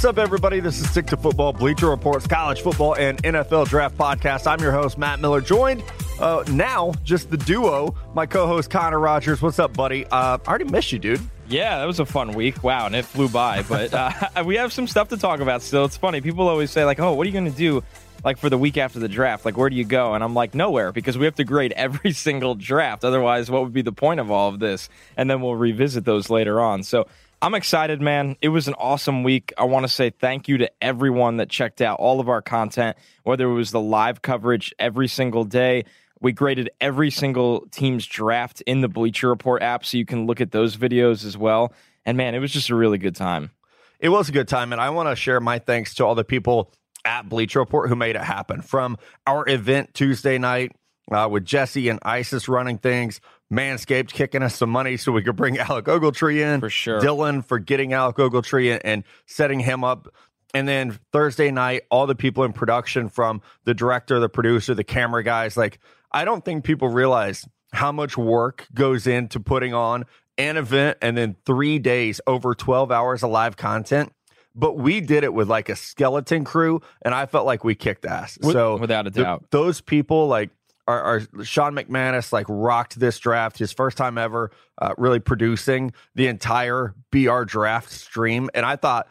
What's up, everybody? This is Stick to Football, Bleacher Reports, college football, and NFL draft podcast. I'm your host, Matt Miller, joined uh, now just the duo, my co host, Connor Rogers. What's up, buddy? Uh, I already missed you, dude. Yeah, that was a fun week. Wow, and it flew by. But uh, we have some stuff to talk about still. It's funny. People always say, like, oh, what are you going to do? Like for the week after the draft, like where do you go? And I'm like, nowhere, because we have to grade every single draft. Otherwise, what would be the point of all of this? And then we'll revisit those later on. So I'm excited, man. It was an awesome week. I want to say thank you to everyone that checked out all of our content, whether it was the live coverage every single day. We graded every single team's draft in the Bleacher Report app, so you can look at those videos as well. And man, it was just a really good time. It was a good time, and I want to share my thanks to all the people at Bleacher Report who made it happen. From our event Tuesday night uh, with Jesse and Isis running things, Manscaped kicking us some money so we could bring Alec Ogletree in. For sure. Dylan for getting Alec Ogletree and, and setting him up. And then Thursday night, all the people in production from the director, the producer, the camera guys. Like, I don't think people realize how much work goes into putting on an event and then three days, over 12 hours of live content. But we did it with like a skeleton crew, and I felt like we kicked ass. So, without a th- doubt. those people, like, our, Sean McManus like rocked this draft, his first time ever, uh, really producing the entire BR draft stream. And I thought,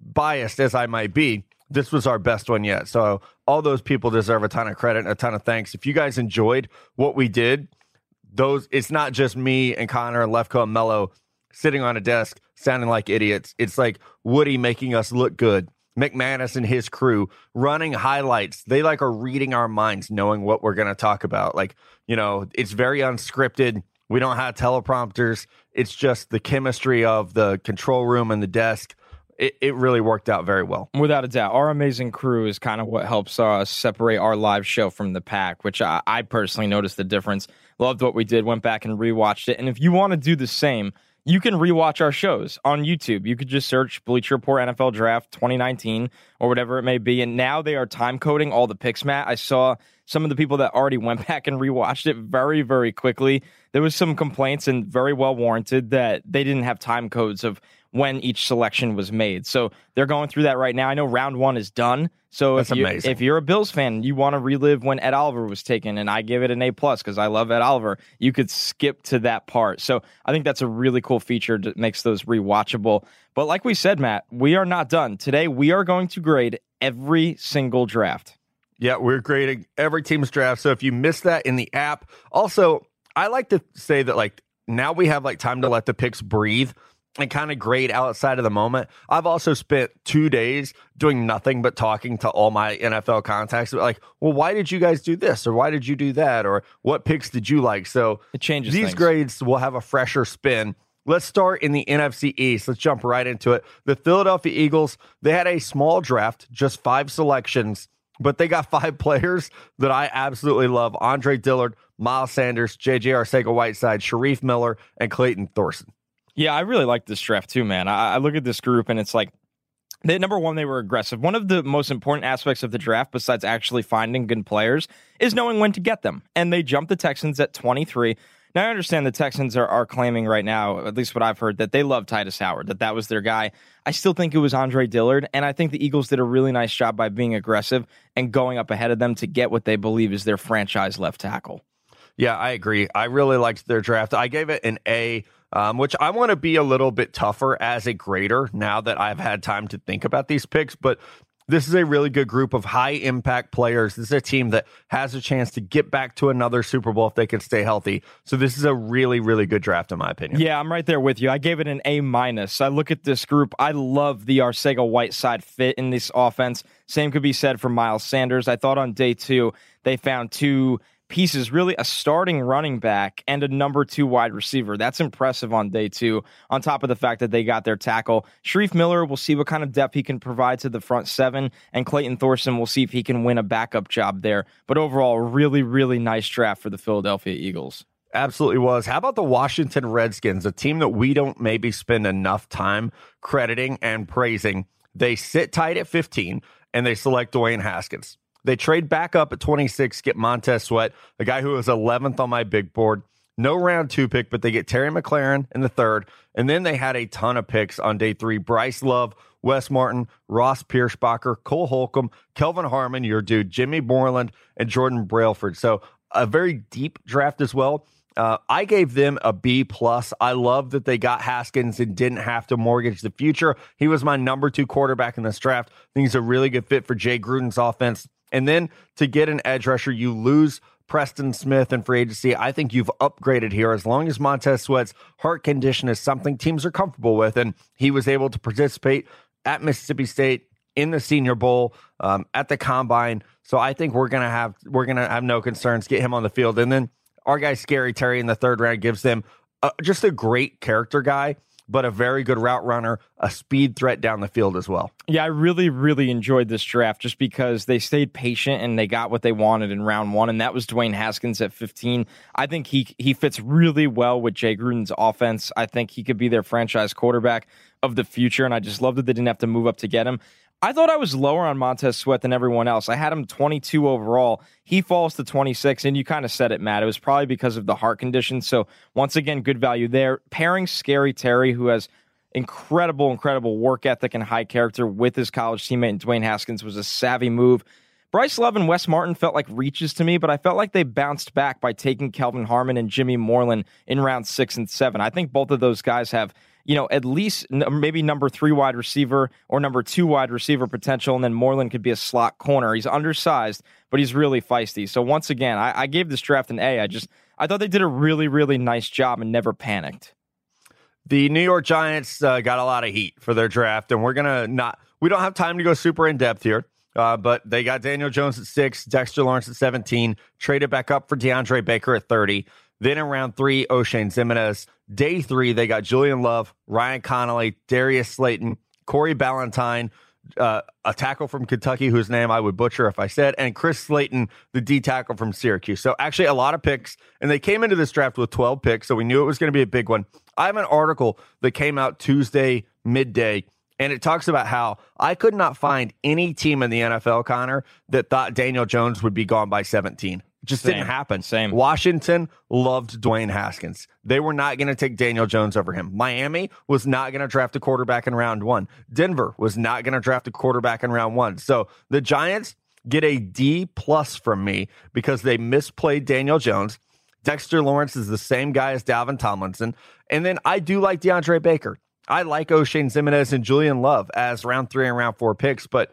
biased as I might be, this was our best one yet. So all those people deserve a ton of credit and a ton of thanks. If you guys enjoyed what we did, those it's not just me and Connor and Lefko and Mello sitting on a desk sounding like idiots. It's like Woody making us look good. McManus and his crew running highlights. They like are reading our minds, knowing what we're going to talk about. Like, you know, it's very unscripted. We don't have teleprompters. It's just the chemistry of the control room and the desk. It, it really worked out very well. Without a doubt, our amazing crew is kind of what helps us separate our live show from the pack, which I, I personally noticed the difference. Loved what we did, went back and rewatched it. And if you want to do the same, you can rewatch our shows on YouTube. You could just search Bleacher Report NFL Draft 2019 or whatever it may be. And now they are time coding all the picks, Matt. I saw some of the people that already went back and rewatched it very, very quickly. There was some complaints and very well warranted that they didn't have time codes of when each selection was made. So they're going through that right now. I know round one is done. So That's if you amazing. if you're a Bills fan, you want to relive when Ed Oliver was taken, and I give it an A plus because I love Ed Oliver. You could skip to that part. So I think that's a really cool feature that makes those rewatchable. But like we said, Matt, we are not done today. We are going to grade every single draft. Yeah, we're grading every team's draft. So if you missed that in the app, also, I like to say that like now we have like time to let the picks breathe and kind of grade outside of the moment. I've also spent two days doing nothing but talking to all my NFL contacts. Like, well, why did you guys do this? Or why did you do that? Or what picks did you like? So It changes these things. grades will have a fresher spin. Let's start in the NFC East. Let's jump right into it. The Philadelphia Eagles, they had a small draft, just five selections, but they got five players that I absolutely love Andre Dillard, Miles Sanders, JJ Arcega Whiteside, Shareef Miller, and Clayton Thorson. Yeah, I really like this draft too, man. I, I look at this group and it's like, they, number one, they were aggressive. One of the most important aspects of the draft, besides actually finding good players, is knowing when to get them. And they jumped the Texans at 23. Now, I understand the Texans are, are claiming right now, at least what I've heard, that they love Tytus Howard, that that was their guy. I still think it was Andre Dillard. And I think the Eagles did a really nice job by being aggressive and going up ahead of them to get what they believe is their franchise left tackle. Yeah, I agree. I really liked their draft. I gave it an A, um, which I want to be a little bit tougher as a grader now that I've had time to think about these picks. But this is a really good group of high impact players. This is a team that has a chance to get back to another Super Bowl if they can stay healthy. So this is a really, really good draft, in my opinion. Yeah, I'm right there with you. I gave it an A minus. I look at this group. I love the Arcega Whiteside fit in this offense. Same could be said for Miles Sanders. I thought on day two they found two pieces, really a starting running back and a number two wide receiver. That's impressive on day two, on top of the fact that they got their tackle. Shareef Miller, we'll see what kind of depth he can provide to the front seven, and Clayton Thorson, we'll see if he can win a backup job there. But overall, really, really nice draft for the Philadelphia Eagles. Absolutely was. How about the Washington Redskins, a team that we don't maybe spend enough time crediting and praising? They sit tight at 15 and they select Dwayne Haskins. They trade back up at 26, get Montez Sweat, a guy who was 11th on my big board. no round two pick, but they get Terry McLaurin in the third. And then they had a ton of picks on day three Bryce Love, Wes Martin, Ross Pierschbacher, Cole Holcomb, Kelvin Harmon, your dude, Jimmy Moreland, and Jordan Brailford. So a very deep draft as well. Uh, I gave them a B plus. I love that they got Haskins and didn't have to mortgage the future. He was my number two quarterback in this draft. I think he's a really good fit for Jay Gruden's offense. And then to get an edge rusher, you lose Preston Smith and free agency. I think you've upgraded here as long as Montez Sweat's heart condition is something teams are comfortable with. And he was able to participate at Mississippi State in the Senior Bowl, um, at the Combine. So I think we're gonna have we're gonna have no concerns. Get him on the field, and then our guy Scary Terry in the third round gives them uh, just a great character guy but a very good route runner, a speed threat down the field as well. Yeah, I really, really enjoyed this draft just because they stayed patient and they got what they wanted in round one, and that was Dwayne Haskins at 15. I think he he fits really well with Jay Gruden's offense. I think he could be their franchise quarterback of the future, and I just love that they didn't have to move up to get him. I thought I was lower on Montez Sweat than everyone else. I had him 22 overall. He falls to 26, and you kind of said it, Matt. It was probably because of the heart condition. So, once again, good value there. Pairing Scary Terry, who has incredible, incredible work ethic and high character with his college teammate Dwayne Haskins was a savvy move. Bryce Love and Wes Martin felt like reaches to me, but I felt like they bounced back by taking Kelvin Harmon and Jimmy Moreland in round six and seven. I think both of those guys have you know, at least maybe number three wide receiver or number two wide receiver potential, and then Moreland could be a slot corner. He's undersized, but he's really feisty. So once again, I, I gave this draft an A. I just I thought they did a really really nice job and never panicked. The New York Giants uh, got a lot of heat for their draft, and we're gonna not. We don't have time to go super in depth here. Uh, but they got Daniel Jones at six, Dexter Lawrence at 17, traded back up for DeAndre Baker at 30. Then in round three, Oshane Ximines. Day three, they got Julian Love, Ryan Connelly, Darius Slayton, Corey Ballentine, uh, a tackle from Kentucky whose name I would butcher if I said, and Chris Slayton, the D tackle from Syracuse. So actually, a lot of picks, and they came into this draft with 12 picks, so we knew it was going to be a big one. I have an article that came out Tuesday midday, and it talks about how I could not find any team in the NFL, Connor, that thought Daniel Jones would be gone by 17 just Same. didn't happen. Same. Washington loved Dwayne Haskins. They were not going to take Daniel Jones over him. Miami was not going to draft a quarterback in round one. Denver was not going to draft a quarterback in round one. So the Giants get a D plus from me because they misplayed Daniel Jones. Dexter Lawrence is the same guy as Dalvin Tomlinson. And then I do like DeAndre Baker. I like Oshane Ximines and Julian Love as round three and round four picks. But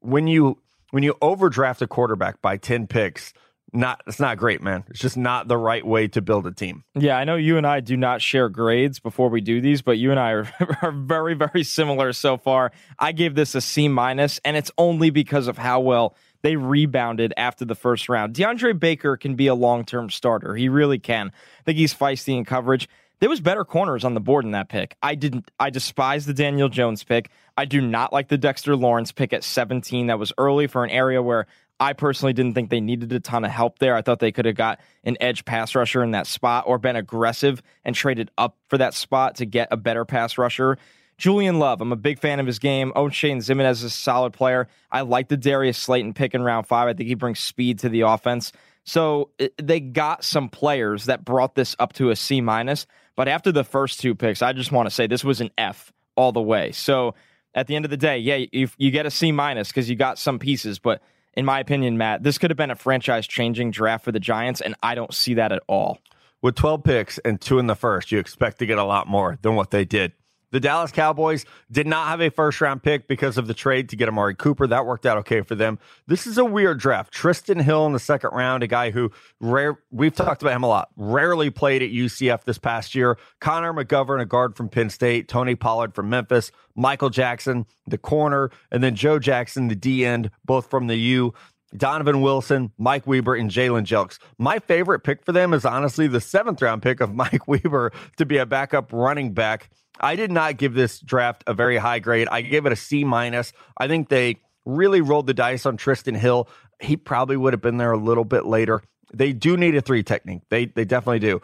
when you when you overdraft a quarterback by 10 picks, not it's not great, man. It's just not the right way to build a team. Yeah, I know you and I do not share grades before we do these, but you and I are, are very, very similar so far. I gave this a C minus, and it's only because of how well they rebounded after the first round. DeAndre Baker can be a long term starter. He really can. I think he's feisty in coverage. There was better corners on the board in that pick. I didn't. I despise the Daniel Jones pick. I do not like the Dexter Lawrence pick at 17. That was early for an area where I personally didn't think they needed a ton of help there. I thought they could have got an edge pass rusher in that spot or been aggressive and traded up for that spot to get a better pass rusher. Julian Love, I'm a big fan of his game. Oshane Ximines is a solid player. I like the Darius Slayton pick in round five. I think he brings speed to the offense. So they got some players that brought this up to a C minus. But after the first two picks, I just want to say this was an F all the way. So at the end of the day, yeah, you, you get a C minus because you got some pieces, but in my opinion, Matt, this could have been a franchise changing draft for the Giants, and I don't see that at all. With 12 picks and two in the first, you expect to get a lot more than what they did. The Dallas Cowboys did not have a first round pick because of the trade to get Amari Cooper. That worked out okay for them. This is a weird draft. Trysten Hill in the second round, a guy who rare we've talked about him a lot. Rarely played at UCF this past year. Connor McGovern, a guard from Penn State, Tony Pollard from Memphis, Michael Jackson, the corner, and then Joe Jackson, the D end, both from the U. Donovan Wilson, Mike Weber, and Jalen Jelks. My favorite pick for them is honestly the seventh round pick of Mike Weber to be a backup running back. I did not give this draft a very high grade. I gave it a C minus. I think they really rolled the dice on Trysten Hill. He probably would have been there a little bit later. They do need a three technique. They they definitely do.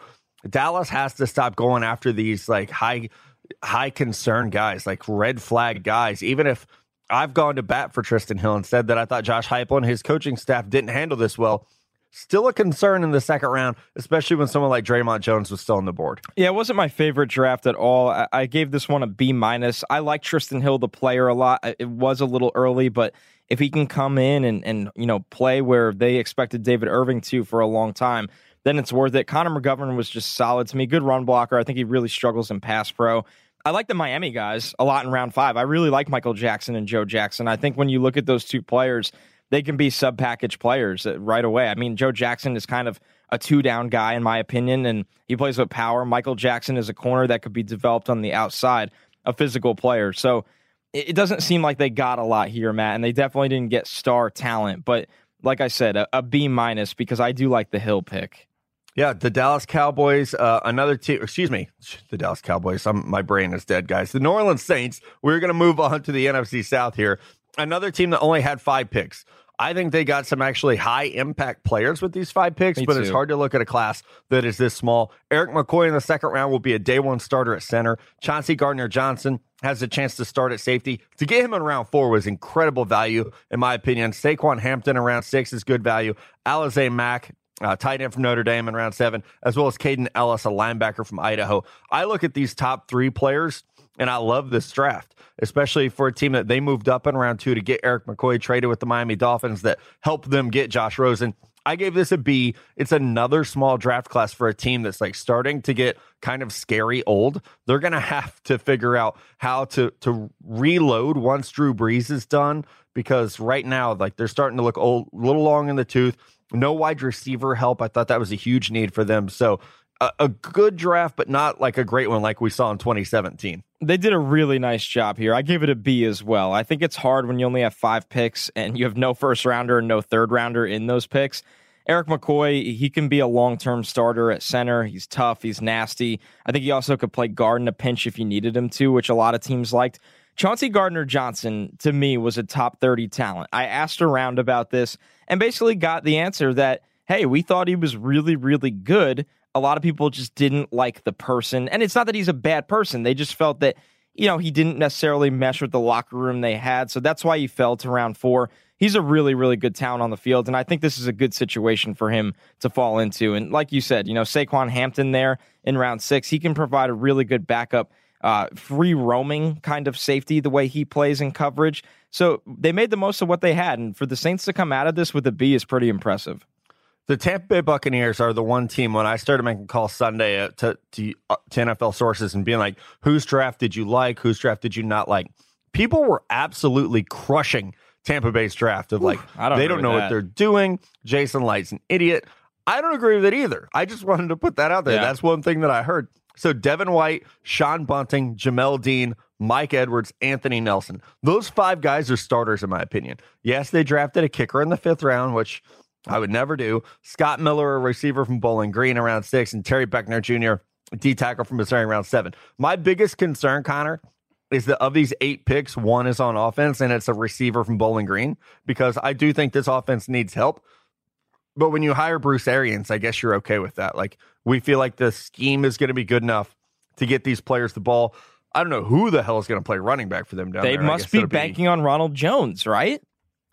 Dallas has to stop going after these like high high concern guys, like red flag guys. Even if I've gone to bat for Trysten Hill and said that I thought Josh Heupel and his coaching staff didn't handle this well. Still a concern in the second round, especially when someone like Dre'Mont Jones was still on the board. Yeah, it wasn't my favorite draft at all. I, I gave this one a B minus. I like Trysten Hill, the player, a lot. It was a little early, but if he can come in and and you know play where they expected David Irving to for a long time, then it's worth it. Connor McGovern was just solid to me. Good run blocker. I think he really struggles in pass pro. I like the Miami guys a lot in round five. I really like Michael Jackson and Joe Jackson. I think when you look at those two players, they can be sub package players uh, right away. I mean, Joe Jackson is kind of a two down guy, in my opinion, and he plays with power. Michael Jackson is a corner that could be developed on the outside, a physical player. So it doesn't seem like they got a lot here, Matt, and they definitely didn't get star talent. But like I said, a, a B minus because I do like the Hill pick. Yeah, the Dallas Cowboys, uh, another team, excuse me, the Dallas Cowboys. I'm, my brain is dead, guys. The New Orleans Saints, we're going to move on to the NFC South here. Another team that only had five picks. I think they got some actually high impact players with these five picks, Me but too. it's hard to look at a class that is this small. Erik McCoy in the second round will be a day one starter at center. Chauncey Gardner Johnson has a chance to start at safety. To get him in round four was incredible value, in my opinion. Saquan Hampton in round six is good value. Alize Mack uh, tight end from Notre Dame in round seven, as well as Kaden Elliss, a linebacker from Idaho. I look at these top three players, and I love this draft, especially for a team that they moved up in round two to get Erik McCoy traded with the Miami Dolphins that helped them get Josh Rosen. I gave this a B. It's another small draft class for a team that's like starting to get kind of scary old. They're going to have to figure out how to to reload once Drew Brees is done because right now like they're starting to look old, a little long in the tooth. No wide receiver help. I thought that was a huge need for them. So a, a good draft, but not like a great one like we saw in 2017. They did a really nice job here. I give it a B as well. I think it's hard when you only have five picks and you have no first rounder and no third rounder in those picks. Erik McCoy, he can be a long term starter at center. He's tough, he's nasty. I think he also could play guard in a pinch if you needed him to, which a lot of teams liked. Chauncey Gardner Johnson, to me, was a top 30 talent. I asked around about this and basically got the answer that, hey, we thought he was really, really good. A lot of people just didn't like the person. And it's not that he's a bad person, they just felt that, you know, he didn't necessarily mesh with the locker room they had. So that's why he fell to round four. He's a really, really good talent on the field. And I think this is a good situation for him to fall into. And like you said, you know, Saquan Hampton there in round six, he can provide a really good backup uh, free roaming kind of safety the way he plays in coverage. So they made the most of what they had. And for the Saints to come out of this with a B is pretty impressive. The Tampa Bay Buccaneers are the one team when I started making calls Sunday uh, to, to, uh, to NFL sources and being like, whose draft did you like? Whose draft did you not like? People were absolutely crushing Tampa Bay's draft of like, I don't they don't know what they're doing. Jason Licht's an idiot. I don't agree with it either. I just wanted to put that out there. Yeah. That's one thing that I heard. So Devin White, Sean Bunting, Jamel Dean, Mike Edwards, Anthony Nelson. Those five guys are starters in my opinion. Yes, they drafted a kicker in the fifth round, which I would never do. Scott Miller, a receiver from Bowling Green, around six, and Terry Beckner Jr., D tackle from Missouri, around seven. My biggest concern, Connor, is that of these eight picks, one is on offense, and it's a receiver from Bowling Green because I do think this offense needs help. But when you hire Bruce Arians, I guess you're okay with that. Like we feel like the scheme is going to be good enough to get these players the ball. I don't know who the hell is going to play running back for them down They there. I must be banking on Ronald Jones, right?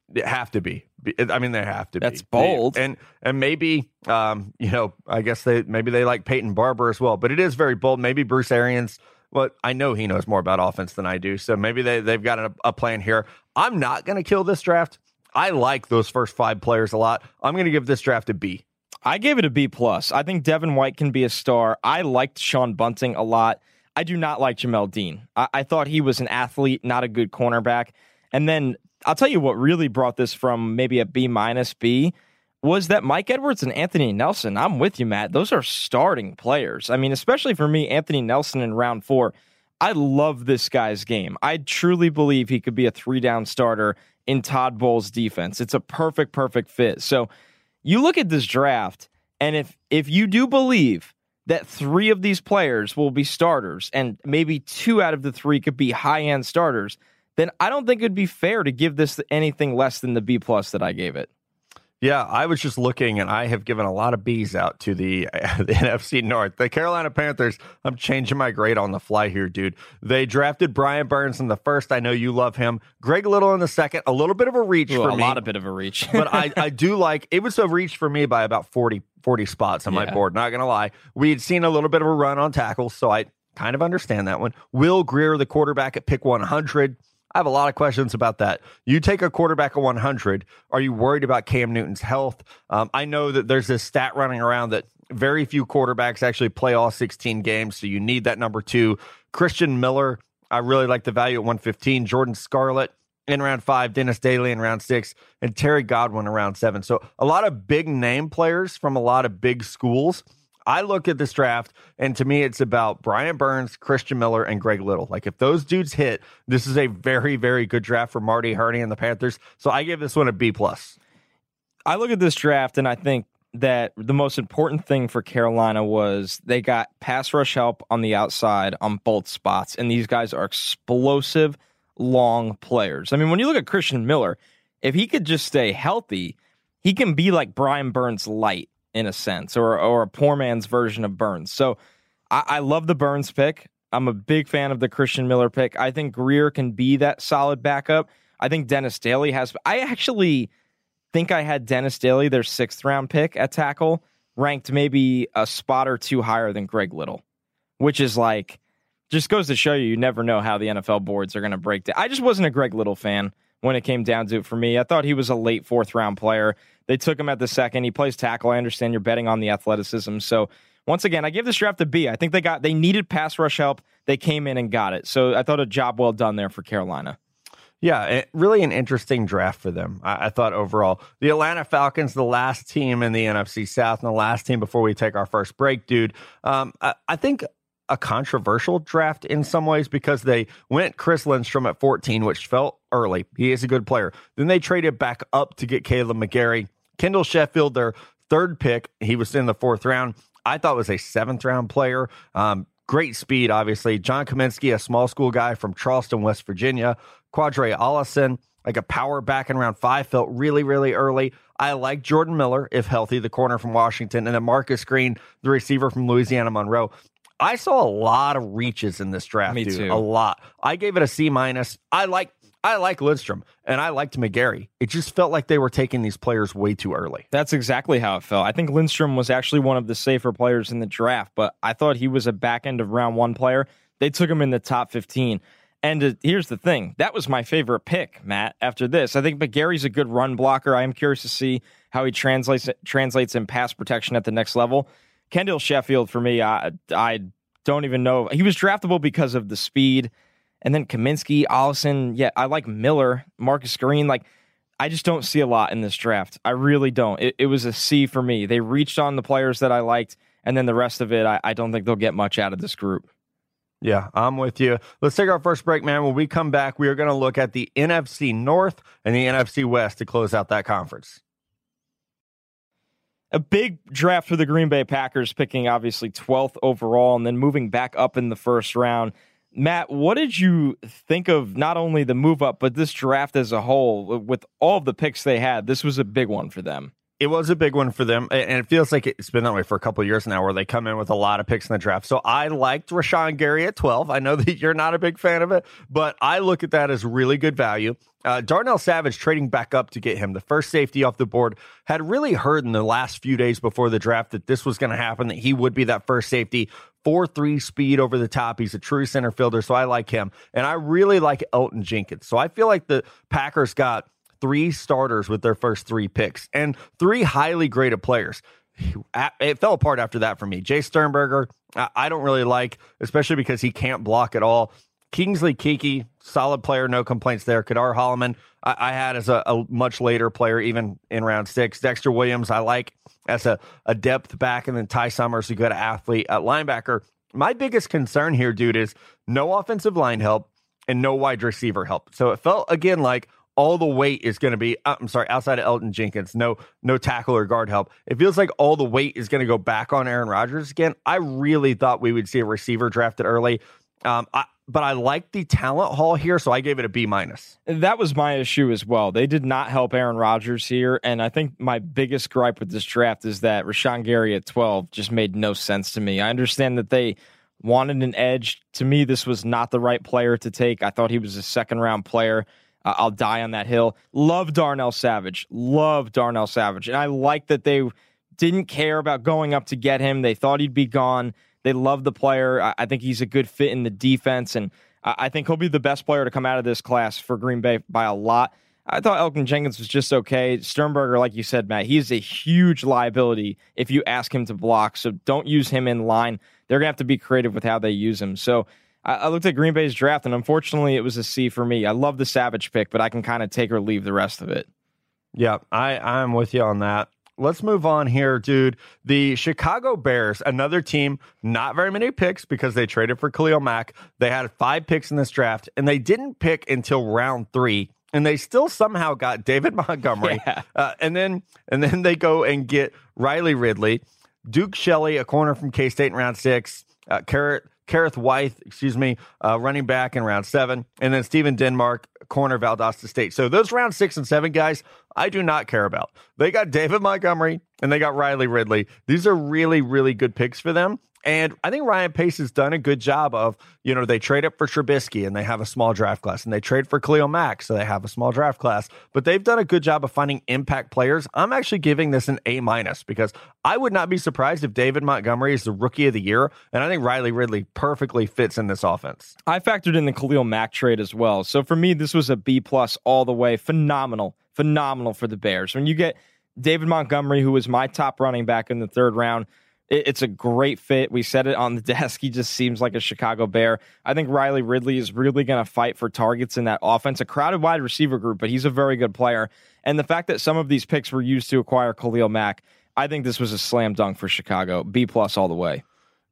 They have to be. Be- I mean, they have to. That's be. bold. They- and and maybe, um, you know, I guess they maybe they like Peyton Barber as well. But it is very bold. Maybe Bruce Arians. Well, I know he knows more about offense than I do, so maybe they they've got a, a plan here. I'm not going to kill this draft. I like those first five players a lot. I'm going to give this draft a B. I gave it a B plus. I think Devin White can be a star. I liked Sean Bunting a lot. I do not like Jamel Dean. I, I thought he was an athlete, not a good cornerback. And then I'll tell you what really brought this from maybe a B minus B was that Mike Edwards and Anthony Nelson. I'm with you, Matt. Those are starting players. I mean, especially for me, Anthony Nelson in round four. I love this guy's game. I truly believe he could be a three down starter in Todd Bowles' defense. It's a perfect, perfect fit. So you look at this draft, and if if you do believe that three of these players will be starters, and maybe two out of the three could be high end starters, then I don't think it'd be fair to give this anything less than the B plus that I gave it. Yeah, I was just looking, and I have given a lot of B's out to the, the NFC North. The Carolina Panthers. I'm changing my grade on the fly here, dude. They drafted Brian Burns in the first. I know you love him. Greg Little in the second. A little bit of a reach Ooh, for a me, A lot of bit of a reach. but I, I do like. It was a reach for me by about 40, 40 spots on my board. Not gonna lie, we had seen a little bit of a run on tackles, so I kind of understand that one. Will Grier, the quarterback at pick 100. I have a lot of questions about that. You take a quarterback at 100. Are you worried about Cam Newton's health? Um, I know that there's this stat running around that very few quarterbacks actually play all 16 games, so you need that number two. Christian Miller, I really like the value at 115. Jordan Scarlett in round five, Dennis Daley in round six, and Terry Godwin in round seven. So a lot of big name players from a lot of big schools. I look at this draft, and to me, it's about Brian Burns, Christian Miller, and Greg Little. Like, if those dudes hit, this is a very, very good draft for Marty Hurney and the Panthers. So I give this one a B plus. I look at this draft and I think that the most important thing for Carolina was they got pass rush help on the outside on both spots, and these guys are explosive, long players. I mean, when you look at Christian Miller, if he could just stay healthy, he can be like Brian Burns light in a sense, or or a poor man's version of Burns. So I, I love the Burns pick. I'm a big fan of the Christian Miller pick. I think Grier can be that solid backup. I think Dennis Daley has. I actually think I had Dennis Daley, their sixth round pick at tackle, ranked maybe a spot or two higher than Greg Little, which is like just goes to show you you never know how the NFL boards are going to break down. I just wasn't a Greg Little fan when it came down to it for me. I thought he was a late fourth round player. They took him at the second. He plays tackle. I understand you're betting on the athleticism. So once again, I give this draft a B. I think they got they needed pass rush help. They came in and got it. So I thought a job well done there for Carolina. Yeah, it, really an interesting draft for them. I, I thought overall. The Atlanta Falcons, the last team in the NFC South, and the last team before we take our first break, dude. Um, I, I think a controversial draft in some ways because they went Chris Lindstrom at 14, which felt early. He is a good player. Then they traded back up to get Kaleb McGary. Kendall Sheffield, their third pick, he was in the fourth round. I thought was a seventh round player. Um, great speed, obviously. John Cominsky, a small school guy from Charleston, West Virginia. Qadree Ollison, like a power back in round five, felt really, really early. I like Jordan Miller, if healthy, the corner from Washington, and then Marcus Green, the receiver from Louisiana Monroe. I saw a lot of reaches in this draft, Me dude. too. A lot. I gave it a C minus. I like I like Lindstrom and I liked McGary. It just felt like they were taking these players way too early. That's exactly how it felt. I think Lindstrom was actually one of the safer players in the draft, but I thought he was a back end of round one player. They took him in the top 15. And uh, here's the thing that was my favorite pick, Matt, after this. I think McGary's a good run blocker. I am curious to see how he translates translates in pass protection at the next level. Kendall Sheffield, for me, I, I don't even know. He was draftable because of the speed. And then Cominsky, Ollison. Yeah, I like Miller, Marcus Green. Like, I just don't see a lot in this draft. I really don't. It, it was a C for me. They reached on the players that I liked, and then the rest of it, I, I don't think they'll get much out of this group. Yeah, I'm with you. Let's take our first break, man. When we come back, we are going to look at the NFC North and the NFC West to close out that conference. A big draft for the Green Bay Packers, picking obviously 12th overall and then moving back up in the first round. Matt, what did you think of not only the move up, but this draft as a whole? With all the picks they had, this was a big one for them. It was a big one for them, and it feels like it's been that way for a couple years now, where they come in with a lot of picks in the draft. So I liked Rashan Gary at 12. I know that you're not a big fan of it, but I look at that as really good value. Uh, Darnell Savage trading back up to get him the first safety off the board had really heard in the last few days before the draft that this was going to happen, that he would be that first safety. 4 3 speed over the top. He's a true center fielder, so I like him. And I really like Elgton Jenkins. So I feel like the Packers got three starters with their first three picks and three highly graded players. It fell apart after that for me. Jace Sternberger, I don't really like, especially because he can't block at all. Kingsley Keke, solid player, no complaints there. Ka'dar Hollman, I, I had as a, a, much later player, even in round six. Dexter Williams, I like as a, a depth back, and then Ty Summers, a good athlete at linebacker. My biggest concern here, dude, is no offensive line help and no wide receiver help. So it felt again like all the weight is going to be uh, I'm sorry outside of Elgton Jenkins no no tackle or guard help it feels like all the weight is going to go back on Aaron Rodgers again I really thought we would see a receiver drafted early Um, I, but I like the talent haul here, so I gave it a B minus. That was my issue as well. They did not help Aaron Rodgers here, and I think my biggest gripe with this draft is that Rashan Gary at 12 just made no sense to me. I understand that they wanted an edge. To me, this was not the right player to take. I thought he was a second round player. Uh, I'll die on that hill. Love Darnell Savage. Love Darnell Savage. And I like that they didn't care about going up to get him. They thought he'd be gone. They love the player. I, I think he's a good fit in the defense. And I, I think he'll be the best player to come out of this class for Green Bay by a lot. I thought Elgton Jenkins was just okay. Sternberger, like you said, Matt, he is a huge liability if you ask him to block. So don't use him in line. They're going to have to be creative with how they use him. So I, I looked at Green Bay's draft, and unfortunately, it was a C for me. I love the Savage pick, but I can kind of take or leave the rest of it. Yeah, I, I'm with you on that. Let's move on here, dude. The Chicago Bears, another team, not very many picks because they traded for Khalil Mack. They had five picks in this draft, and they didn't pick until round three and they still somehow got David Montgomery, yeah. uh, and then and then they go and get Riley Ridley, Duke Shelley, a corner from K State in round six, uh, Carrot Kerrith Whyte, excuse me, uh, running back in round seven, and then Stephen Denmark, corner Valdosta State. So those round six and seven guys, I do not care about. They got David Montgomery and they got Riley Ridley. These are really, really good picks for them. And I think Ryan Pace has done a good job of, you know, they trade up for Trubisky and they have a small draft class, and they trade for Khalil Mack, so they have a small draft class. But they've done a good job of finding impact players. I'm actually giving this an A minus because I would not be surprised if David Montgomery is the rookie of the year, and I think Riley Ridley perfectly fits in this offense. I factored in the Khalil Mack trade as well, so for me, this was a B plus all the way. Phenomenal, phenomenal for the Bears. When you get David Montgomery, who was my top running back in the third round it's a great fit. We said it on the desk. He just seems like a Chicago Bear. I think Riley Ridley is really going to fight for targets in that offense. A crowded wide receiver group, but he's a very good player. And the fact that some of these picks were used to acquire Khalil Mack, I think this was a slam dunk for Chicago. B plus all the way.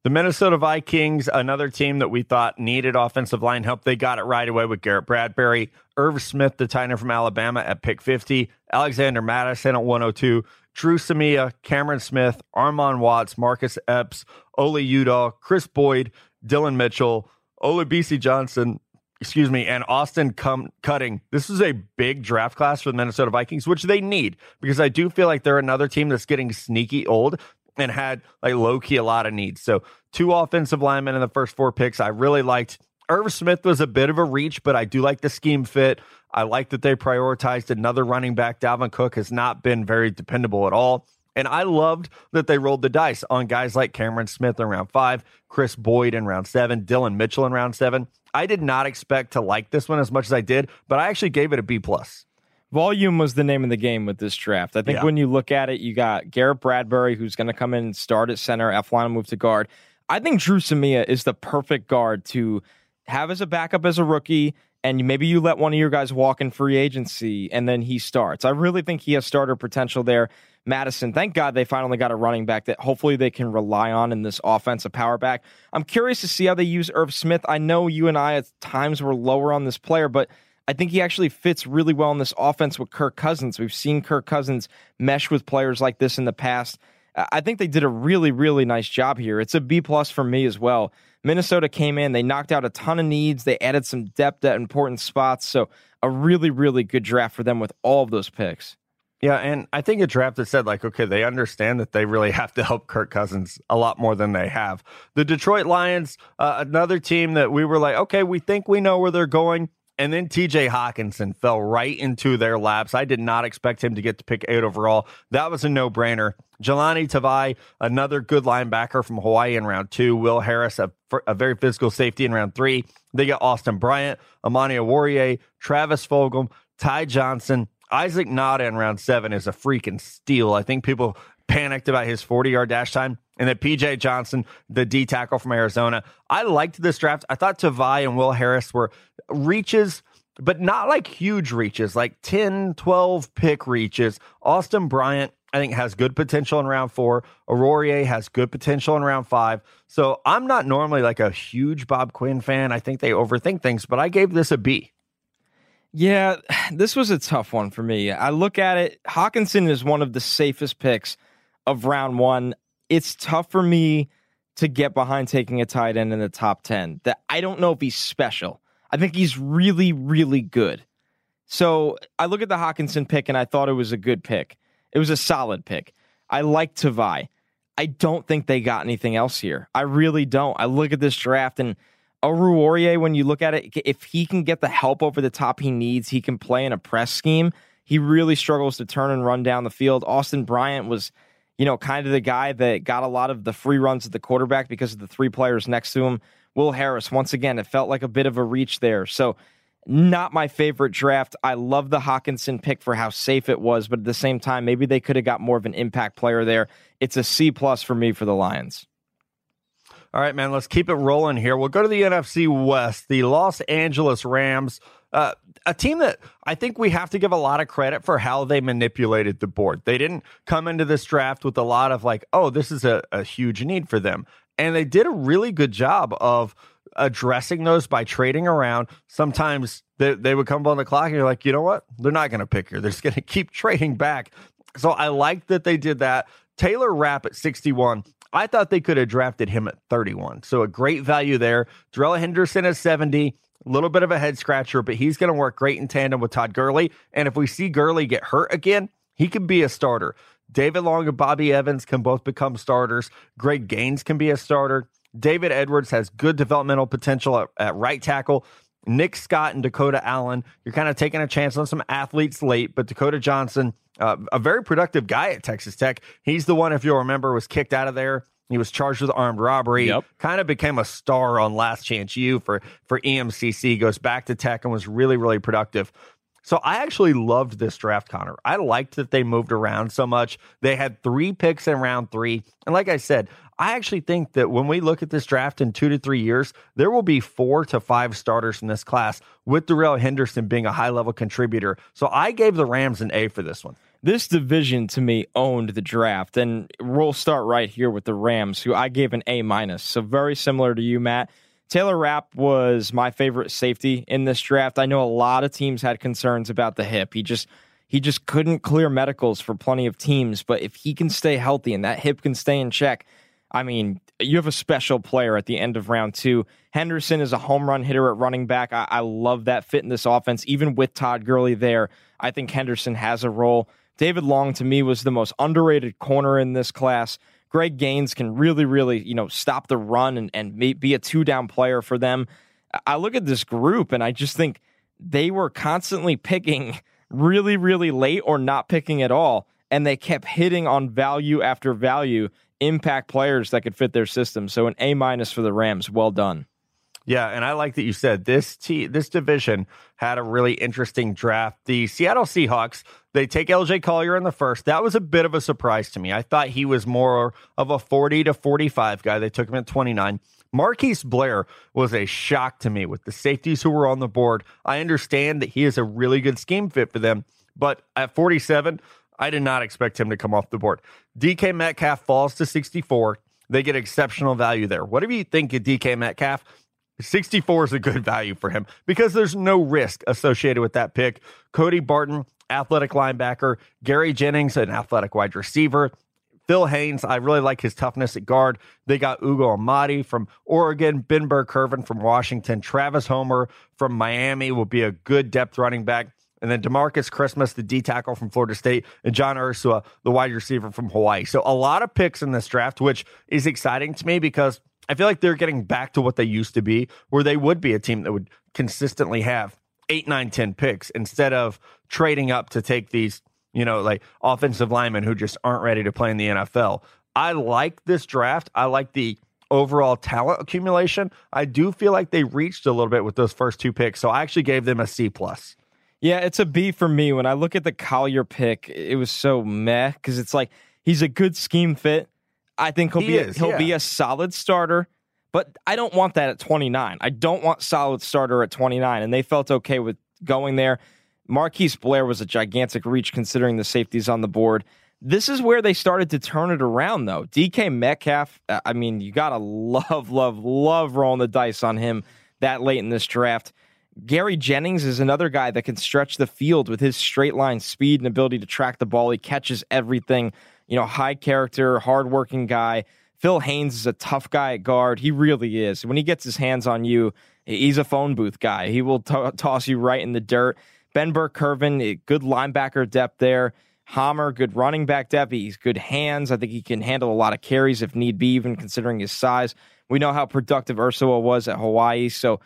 The Minnesota Vikings, another team that we thought needed offensive line help, they got it right away with Garrett Bradbury, Irv Smith, the tight end from Alabama at pick 50, Alexander Mattison at 102, Dru Samia, Cameron Smith, Armon Watts, Marcus Epps, Oli Udoh, Chris Boyd, Dillon Mitchell, Olabisi Johnson, excuse me, and Austin Cum- Cutting. This is a big draft class for the Minnesota Vikings, which they need because I do feel like they're another team that's getting sneaky old and had like low key a lot of needs. So two offensive linemen in the first four picks. I really liked. Irv Smith was a bit of a reach, but I do like the scheme fit. I like that they prioritized another running back. Dalvin Cook has not been very dependable at all. And I loved that they rolled the dice on guys like Cameron Smith in round five, Chris Boyd in round seven, Dillon Mitchell in round seven. I did not expect to like this one as much as I did, but I actually gave it a B plus. Volume was the name of the game with this draft. I think yeah. when you look at it, you got Garrett Bradbury, who's going to come in and start at center, Elflein move to guard. I think Dru Samia is the perfect guard to have as a backup as a rookie and maybe you let one of your guys walk in free agency and then he starts. I really think he has starter potential there. Mattison, thank God they finally got a running back that hopefully they can rely on in this offensive power back. I'm curious to see how they use Irv Smith. I know you and I at times were lower on this player, but I think he actually fits really well in this offense with Kirk Cousins. We've seen Kirk Cousins mesh with players like this in the past. I think they did a really, really nice job here. It's a B plus for me as well. Minnesota came in, they knocked out a ton of needs, they added some depth at important spots. So a really, really good draft for them with all of those picks. Yeah, and I think a draft that said like, okay, they understand that they really have to help Kirk Cousins a lot more than they have. The Detroit Lions, uh, another team that we were like, okay, we think we know where they're going. And then TJ Hockenson fell right into their laps. I did not expect him to get to pick eight overall. That was a no brainer. Jahlani Tavai, another good linebacker from Hawaii in round two. Will Harris, a, a very physical safety in round three. They get Austin Bryant, Amani Oruwariye, Travis Fulgham, Ty Johnson. Isaac Nauta in round seven is a freaking steal. I think people panicked about his 40 yard dash time. And then PJ Johnson, the D tackle from Arizona. I liked this draft. I thought Tavai and Will Harris were reaches, but not like huge reaches, like 10, 12 pick reaches. Austin Bryant, I think, has good potential in round four. Oruwariye has good potential in round five. So I'm not normally like a huge Bob Quinn fan. I think they overthink things, but I gave this a B. Yeah, this was a tough one for me. I look at it, Hockenson is one of the safest picks of round one. It's tough for me to get behind taking a tight end in the top 10. That I don't know if he's special. I think he's really, really good. So I look at the Hockenson pick and I thought it was a good pick. It was a solid pick. I like Tavai. I don't think they got anything else here. I really don't. I look at this draft and Oruwariye, when you look at it, if he can get the help over the top he needs, he can play in a press scheme. He really struggles to turn and run down the field. Austin Bryant was, you know, kind of the guy that got a lot of the free runs at the quarterback because of the three players next to him. Will Harris, once again, it felt like a bit of a reach there. So not my favorite draft. I love the Hockenson pick for how safe it was, but at the same time, maybe they could have got more of an impact player there. It's a C plus for me for the Lions. All right, man, let's keep it rolling here. We'll go to the NFC West, the Los Angeles Rams, uh, a team that I think we have to give a lot of credit for how they manipulated the board. They didn't come into this draft with a lot of like, oh, this is a, a huge need for them. And they did a really good job of addressing those by trading around. Sometimes they, they would come on the clock and you're like, you know what? They're not going to pick here. They're just going to keep trading back. So I like that they did that. Taylor Rapp at 61. I thought they could have drafted him at 31. So a great value there. Darrell Henderson at 70. A little bit of a head scratcher, but he's going to work great in tandem with Todd Gurley. And if we see Gurley get hurt again, he can be a starter. David Long and Bobby Evans can both become starters. Greg Gaines can be a starter. David Edwards has good developmental potential at, at right tackle. Nick Scott and Dakota Allen, you're kind of taking a chance on some athletes late, but Dakota Johnson, uh, a very productive guy at Texas Tech. He's the one, if you'll remember, was kicked out of there. He was charged with armed robbery. Yep. Kind of became a star on Last Chance U for for EMCC. Goes back to Tech and was really really productive. So I actually loved this draft, Connor. I liked that they moved around so much. They had three picks in round three. And like I said, I actually think that when we look at this draft in two to three years, there will be four to five starters in this class, with Darrell Henderson being a high level contributor. So I gave the Rams an A for this one. This division to me owned the draft, and we'll start right here with the Rams, who I gave an A minus. So very similar to you, Matt. Taylor Rapp was my favorite safety in this draft. I know a lot of teams had concerns about the hip. He just he just couldn't clear medicals for plenty of teams, but if he can stay healthy and that hip can stay in check, I mean, you have a special player at the end of round two. Henderson is a home run hitter at running back. I, I love that fit in this offense, even with Todd Gurley there. I think Henderson has a role. David Long to me was the most underrated corner in this class. Greg Gaines can really, really, you know, stop the run and, and be a two down player for them. I look at this group and I just think they were constantly picking really, really late or not picking at all. And they kept hitting on value after value, impact players that could fit their system. So an A minus for the Rams. Well done. Yeah, and I like that you said this t- this division had a really interesting draft. The Seattle Seahawks, they take LJ Collier in the first. That was a bit of a surprise to me. I thought he was more of a 40 to 45 guy. They took him at 29. Marquise Blair was a shock to me with the safeties who were on the board. I understand that he is a really good scheme fit for them, but at 47, I did not expect him to come off the board. DK Metcalf falls to 64. They get exceptional value there. Whatever you think of DK Metcalf, 64 is a good value for him because there's no risk associated with that pick. Cody Barton, athletic linebacker, Gary Jennings, an athletic wide receiver. Phil Haynes, I really like his toughness at guard. They got Ugo Amadi from Oregon, Ben Burr-Kirven from Washington, Travis Homer from Miami will be a good depth running back. And then Demarcus Christmas, the D tackle from Florida State, and John Ursua, the wide receiver from Hawaii. So a lot of picks in this draft, which is exciting to me because I feel like they're getting back to what they used to be, where they would be a team that would consistently have eight, nine, ten picks instead of trading up to take these, you know, like offensive linemen who just aren't ready to play in the NFL. I like this draft. I like the overall talent accumulation. I do feel like they reached a little bit with those first two picks, so I actually gave them a C plus. Yeah, it's a B for me. When I look at the Collier pick, it was so meh because it's like he's a good scheme fit I think he'll he be is, he'll yeah. be a solid starter, but I don't want that at 29. I don't want solid starter at 29, and they felt okay with going there. Marquise Blair was a gigantic reach considering the safeties on the board. This is where they started to turn it around, though. DK Metcalf, uh, I mean, you got to love, love, love rolling the dice on him that late in this draft. Gary Jennings is another guy that can stretch the field with his straight line speed and ability to track the ball. He catches everything you know, high character, hardworking guy. Phil Haynes is a tough guy at guard. He really is. When he gets his hands on you, he's a phone booth guy. He will t- toss you right in the dirt. Ben Burr-Kirven, good linebacker depth there. Homer, good running back depth. He's good hands. I think he can handle a lot of carries if need be, even considering his size. We know how productive Ursua was at Hawaii. So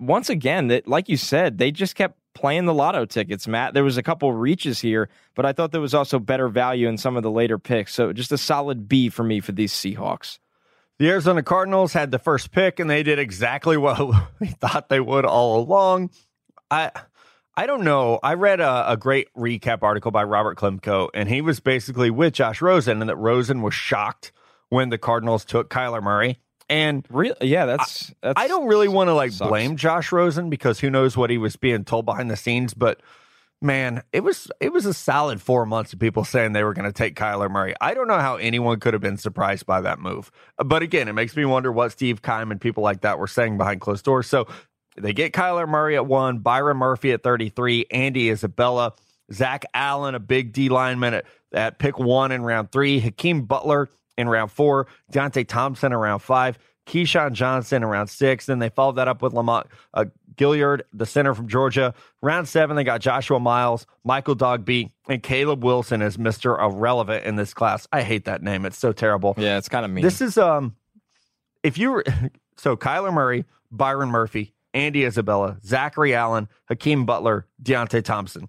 once again, that like you said, they just kept playing the lotto tickets, Matt. There was a couple reaches here, but I thought there was also better value in some of the later picks. So just a solid B for me for these Seahawks. The Arizona Cardinals had the first pick and they did exactly what we thought they would all along. I I don't know. I read a, a, great recap article by Robert Klemko, and he was basically with Josh Rosen, and that Rosen was shocked when the Cardinals took Kyler Murray. And really, yeah, that's, that's I don't really want to like sucks. blame Josh Rosen because who knows what he was being told behind the scenes, but man, it was it was a solid four months of people saying they were going to take Kyler Murray. I don't know how anyone could have been surprised by that move. But again, it makes me wonder what Steve Keim and people like that were saying behind closed doors. So they get Kyler Murray at one, Byron Murphy at 33, Andy Isabella, Zach Allen, a big D lineman at, at pick one in round three, Hakeem Butler in round four, Deionte Thompson around five, KeeSean Johnson around six. Then they followed that up with Lamont uh, Gaillard, the center from Georgia. Round seven, they got Joshua Miles, Michael Dogbe, and Caleb Wilson as Mr. Irrelevant in this class. I hate that name. It's so terrible. Yeah, it's kind of mean. This is um if you were so Kyler Murray, Byron Murphy, Andy Isabella, Zachary Allen, Hakeem Butler, Deionte Thompson.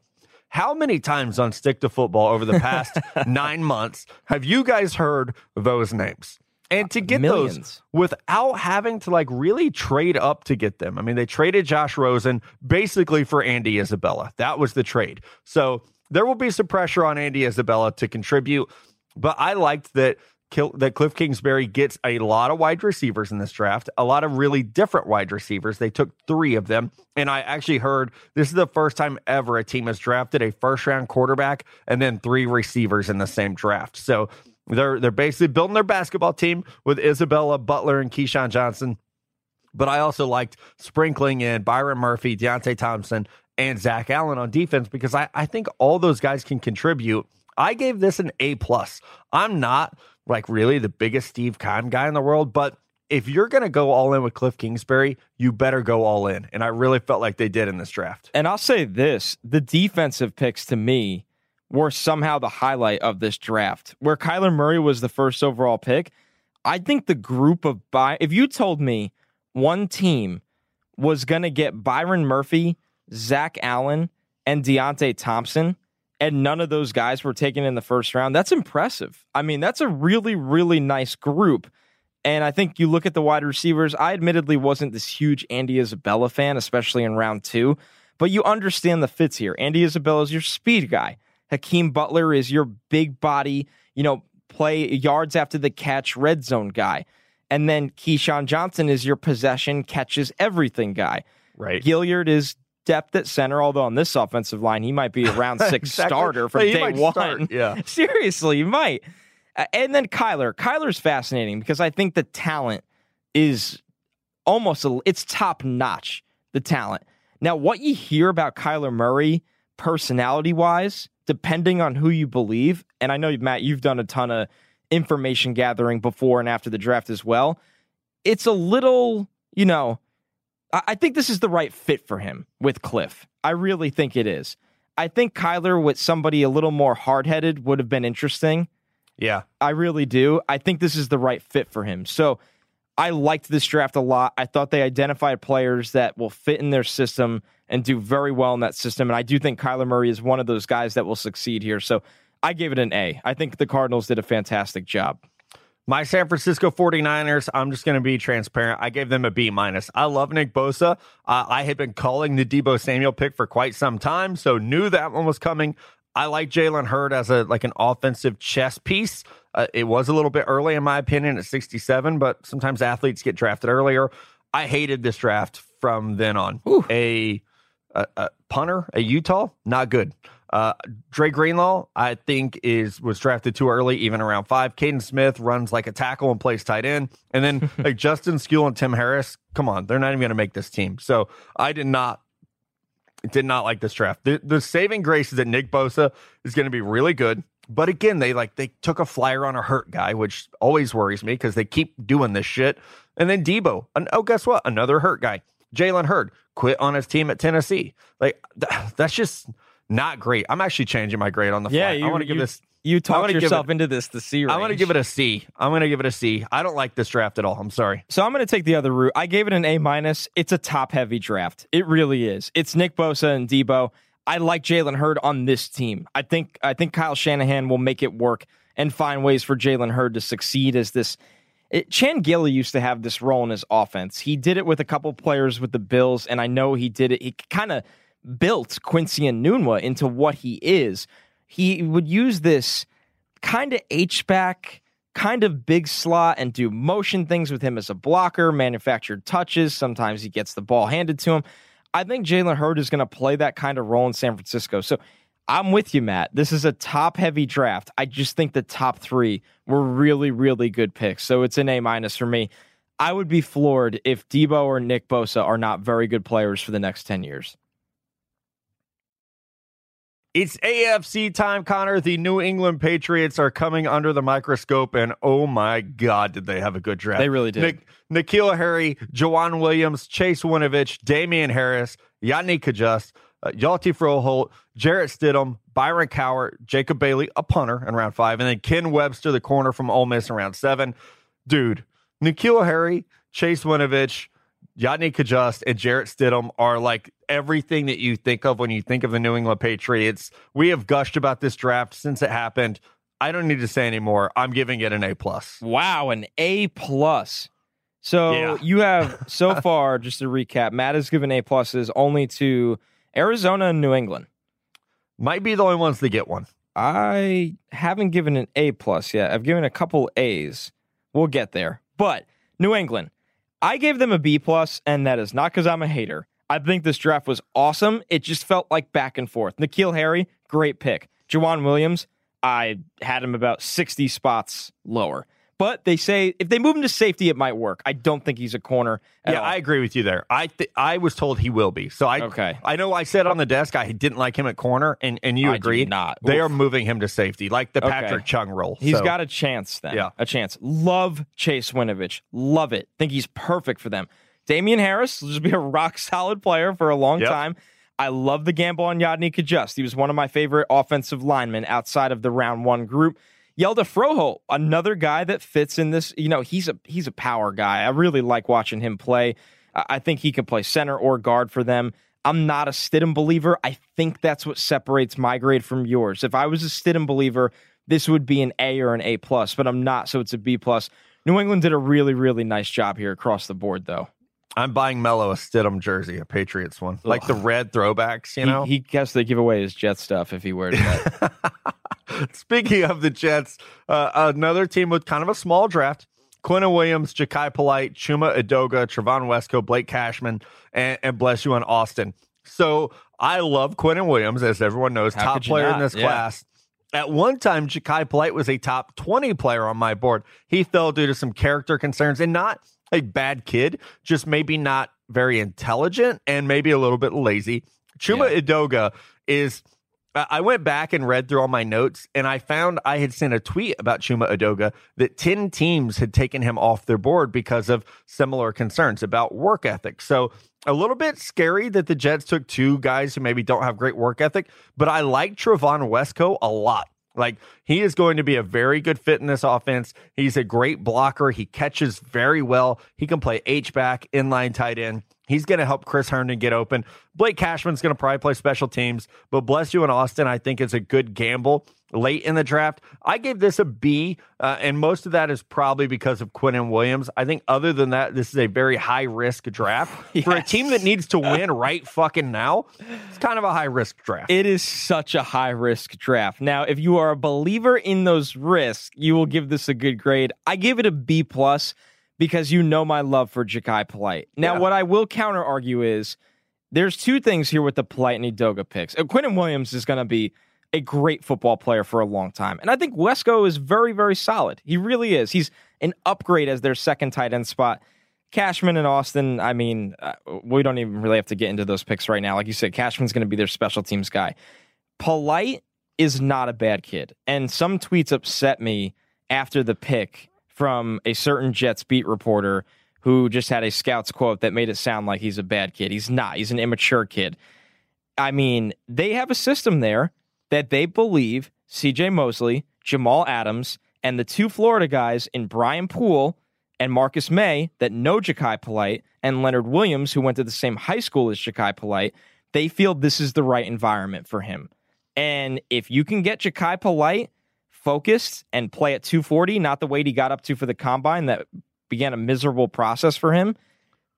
How many times on Stick to Football over the past nine months have you guys heard those names? And to get Millions. those without having to like really trade up to get them. I mean, they traded Josh Rosen basically for Andy Isabella. That was the trade. So there will be some pressure on Andy Isabella to contribute. But I liked that that Cliff Kingsbury gets a lot of wide receivers in this draft, a lot of really different wide receivers. They took three of them. And I actually heard this is the first time ever a team has drafted a first round quarterback and then three receivers in the same draft. So they're they're basically building their basketball team with Isabella Butler and KeeSean Johnson. But I also liked sprinkling in Byron Murphy, Deionte Thompson, and Zach Allen on defense because I, I think all those guys can contribute. I gave this an A plus. I'm not like really the biggest Steve Keim guy in the world, but if you're going to go all in with Cliff Kingsbury, you better go all in. And I really felt like they did in this draft. And I'll say this the defensive picks to me were somehow the highlight of this draft. Where Kyler Murray was the first overall pick, I think the group of buy, if you told me one team was going to get Byron Murphy, Zach Allen, and Deionte Thompson, and none of those guys were taken in the first round, that's impressive. I mean, that's a really, really nice group. And I think you look at the wide receivers, I admittedly wasn't this huge Andy Isabella fan, especially in round two, but you understand the fits here. Andy Isabella is your speed guy. Hakeem Butler is your big body, you know, play yards after the catch, red zone guy. And then KeeSean Johnson is your possession, catches everything guy. Right. Gaillard is depth at center, although on this offensive line, he might be a round six exactly. starter from day one. Start, yeah. Seriously, you might. And then Kyler. Kyler's fascinating because I think the talent is almost, a, it's top notch, the talent. Now, what you hear about Kyler Murray personality wise, depending on who you believe, and I know, Matt, you've done a ton of information gathering before and after the draft as well, it's a little, you know, I think this is the right fit for him with Cliff. I really think it is. I think Kyler with somebody a little more hard headed would have been interesting. Yeah. I really do. I think this is the right fit for him. So I liked this draft a lot. I thought they identified players that will fit in their system and do very well in that system. And I do think Kyler Murray is one of those guys that will succeed here. So I gave it an A. I think the Cardinals did a fantastic job. My San Francisco 49ers, I'm just going to be transparent. I gave them a B minus. I love Nick Bosa. Uh, I had been calling the Deebo Samuel pick for quite some time, so knew that one was coming. I like Jalen Hurd as a like an offensive chess piece. Uh, it was a little bit early, in my opinion, at 67, but sometimes athletes get drafted earlier. I hated this draft from then on. A, a, a punter, a Utah, not good. Uh, Dre Greenlaw, I think, is was drafted too early, even around five. Kaden Smith runs like a tackle and plays tight end, and then like Justin Skule and Tim Harris. Come on, they're not even going to make this team. So I did not did not like this draft. The, the saving grace is that Nick Bosa is going to be really good. But again, they like they took a flyer on a hurt guy, which always worries me because they keep doing this shit. And then Deebo, and oh, guess what? Another hurt guy. Jalen Hurd quit on his team at Tennessee. Like th- that's just not great. I'm actually changing my grade on the Yeah, fly. you- I want to give this. You I'm talked yourself it- into this. The C. I want to give it a C. I'm going to give it a C. I don't like this draft at all. I'm sorry. So I'm going to take the other route. I gave it an A minus. It's a top heavy draft. It really is. It's Nick Bosa and Deebo. I like Jalen Hurd on this team. I think I think Kyle Shanahan will make it work and find ways for Jalen Hurd to succeed as this. It, Chan Gailey used to have this role in his offense. He did it with a couple players with the Bills, and I know he did it. He kind of built Quincy Enunwa into what he is. He would use this kind of H back, kind of big slot, and do motion things with him as a blocker, manufactured touches. Sometimes he gets the ball handed to him. I think Jalen Hurd is going to play that kind of role in San Francisco. So I'm with you, Matt. This is a top heavy draft. I just think the top three were really, really good picks. So it's an A minus for me. I would be floored if Deebo or Nick Bosa are not very good players for the next 10 years. It's AFC time, Connor. The New England Patriots are coming under the microscope, and oh my God, did they have a good draft? They really did. Nick, N'Keal Harry, Joejuan Williams, Chase Winovich, Damien Harris, Yodny Cajuste, uh, Hjalte Froholdt, Jarrett Stidham, Byron Cowart, Jacob Bailey, a punter in round five, and then Ken Webster, the corner from Ole Miss in round seven. Dude, N'Keal Harry, Chase Winovich, Yodny Cajuste and Jarrett Stidham are like everything that you think of when you think of the New England Patriots. We have gushed about this draft since it happened. I don't need to say anymore. I'm giving it an A plus. Wow, an A plus. So Yeah. you have so far, just to recap, Matt has given A pluses only to Arizona and New England. Might be the only ones that get one. I haven't given an A plus yet. I've given a couple A's. We'll get there. But New England, I gave them a B plus, and that is not because I'm a hater. I think this draft was awesome. It just felt like back and forth. N'Keal Harry, great pick. Joejuan Williams, I had him about 60 spots lower. But they say if they move him to safety, it might work. I don't think he's a corner. Yeah, all. I agree with you there. I th- I was told he will be. So I Okay. I know I said on the desk I didn't like him at corner, and and you I agreed. not. They Oof. are moving him to safety, like the Okay. Patrick Chung role. He's So, got a chance then. Yeah. A chance. Love Chase Winovich. Love it. Think he's perfect for them. Damien Harris will just be a rock solid player for a long Yep. time. I love the gamble on Yodny Cajuste. He was one of my favorite offensive linemen outside of the round one group. Hjalte Froholdt, another guy that fits in this. You know, he's a he's a power guy. I really like watching him play. I I think he can play center or guard for them. I'm not a Stidham believer. I think that's what separates my grade from yours. If I was a Stidham believer, this would be an A or an A plus, but I'm not, so it's a B plus. New England did a really, really nice job here across the board, though. I'm buying Mello a Stidham jersey, a Patriots one, like the red throwbacks. You know, he, he has to give away his Jet stuff if he wears that. Speaking of the Jets, uh, another team with kind of a small draft. Quinnen Williams, Jachai Polite, Chuma Edoga, Trevon Wesco, Blake Cashman, and, and Blessuan Austin. So I love Quinnen Williams, as everyone knows, How top player in this Yeah. class. At one time, Jachai Polite was a top 20 player on my board. He fell due to some character concerns and not a bad kid, just maybe not very intelligent and maybe a little bit lazy. Chuma Edoga is. I I went back and read through all my notes, and I found I had sent a tweet about Chuma Edoga that 10 teams had taken him off their board because of similar concerns about work ethic. So, a little bit scary that the Jets took two guys who maybe don't have great work ethic, but I like Trevon Wesco a lot. Like, he is going to be a very good fit in this offense. He's a great blocker. He catches very well. He can play H back, inline tight end. He's going to help Chris Herndon get open. Blake Cashman's going to probably play special teams, but Blessuan Austin, I think it's a good gamble late in the draft. I gave this a B, uh, and most of that is probably because of Quinnen Williams. I think other than that, this is a very high risk draft for a team that needs to win right fucking now. It's kind of a high risk draft. It is such a high risk draft. Now, if you are a believer in those risks, you will give this a good grade. I give it a B plus because you know my love for Jachai Polite. Now, Yeah. what I will counter argue is there's two things here with the Polite and Edoga picks. Uh, Quinnen Williams is going to be a great football player for a long time. And I think Wesco is very, very solid. He really is. He's an upgrade as their second tight end spot. Cashman and Austin, I mean, uh, we don't even really have to get into those picks right now. Like you said, Cashman's going to be their special teams guy. Polite is not a bad kid. And some tweets upset me after the pick from a certain Jets beat reporter who just had a scout's quote that made it sound like he's a bad kid. He's not. He's an immature kid. I mean, they have a system there that they believe CJ Mosley, Jamal Adams, and the two Florida guys in Brian Poole and Marcus Maye that know Jachai Polite and Leonard Williams, who went to the same high school as Jachai Polite, they feel this is the right environment for him. And if you can get Jachai Polite focused and play at 240, not the weight he got up to for the combine that began a miserable process for him,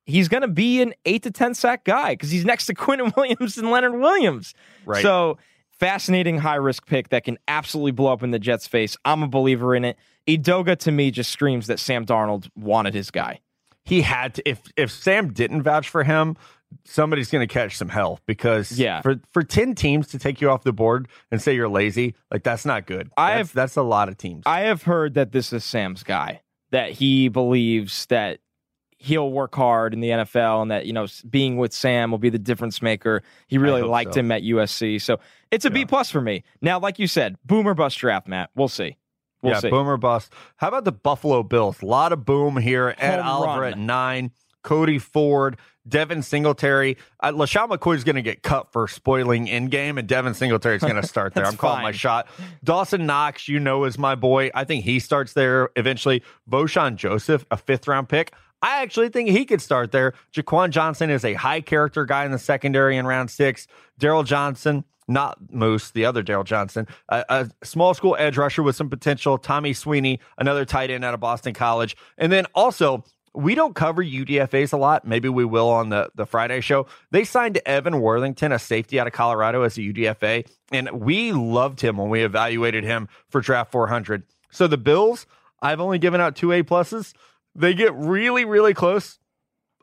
he's going to be an eight to 10 sack guy because he's next to Quinnen Williams and Leonard Williams. Right. So, fascinating high risk pick that can absolutely blow up in the Jets' face. I'm a believer in it. Edoga to me just screams that Sam Darnold wanted his guy. He had to, if if Sam didn't vouch for him, somebody's going to catch some hell because Yeah. for for 10 teams to take you off the board and say you're lazy, like that's not good. I have- that's a lot of teams. I have heard that this is Sam's guy, that he believes that he'll work hard in the NFL and that, you know, being with Sam will be the difference maker. He really liked so. him at USC. So it's a B Yeah. plus for me. Now, like you said, boomer bust draft, Matt. We'll see. We'll yeah, see. boomer bust. How about the Buffalo Bills? A lot of boom here. Ed Home Oliver run. at nine, Cody Ford, Devin Singletary. Uh, LeSean is going to get cut for spoiling in game, and Devin Singletary is going to start there. I'm calling my shot. Dawson Knox, you know, is my boy. I think he starts there eventually. Vosean Joseph, a fifth round pick. I actually think he could start there. Jaquan Johnson is a high character guy in the secondary in round six. Daryl Johnson, not Moose, the other Daryl Johnson, a, a small school edge rusher with some potential. Tommy Sweeney, another tight end out of Boston College. And then also, we don't cover UDFAs a lot. Maybe we will on the, the Friday show. They signed Evan Worthington, a safety out of Colorado, as a UDFA, and we loved him when we evaluated him for draft 400. So the Bills, I've only given out two A pluses. They get really, really close.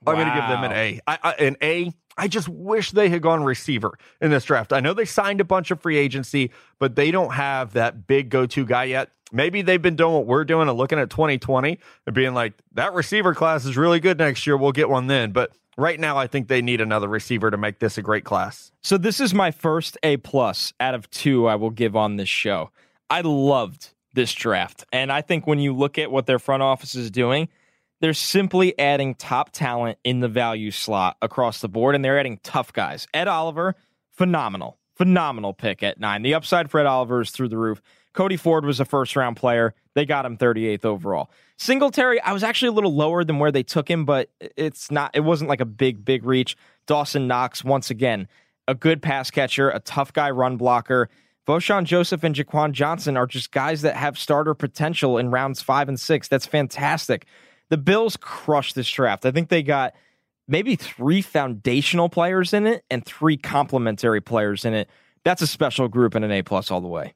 I'm going to give them an. A. I, I, an A. I just wish they had gone receiver in this draft. I know they signed a bunch of free agency, but they don't have that big go-to guy yet. Maybe they've been doing what we're doing and looking at 2020 and being like, that receiver class is really good next year. We'll get one then. But right now, I think they need another receiver to make this a great class. So this is my first A plus out of two I will give on this show. I loved this draft. And I think when you look at what their front office is doing, they're simply adding top talent in the value slot across the board, and they're adding tough guys. Ed Oliver, phenomenal, phenomenal pick at nine. The upside for Ed Oliver is through the roof. Cody Ford was a first round player. They got him 38th overall. Singletary, I was actually a little lower than where they took him, but it's not, it wasn't like a big, big reach. Dawson Knox, once again, a good pass catcher, a tough guy run blocker. Vosean Joseph and Jaquan Johnson are just guys that have starter potential in rounds five and six. That's fantastic. The Bills crushed this draft. I think they got maybe three foundational players in it and three complementary players in it. That's a special group and an A plus all the way.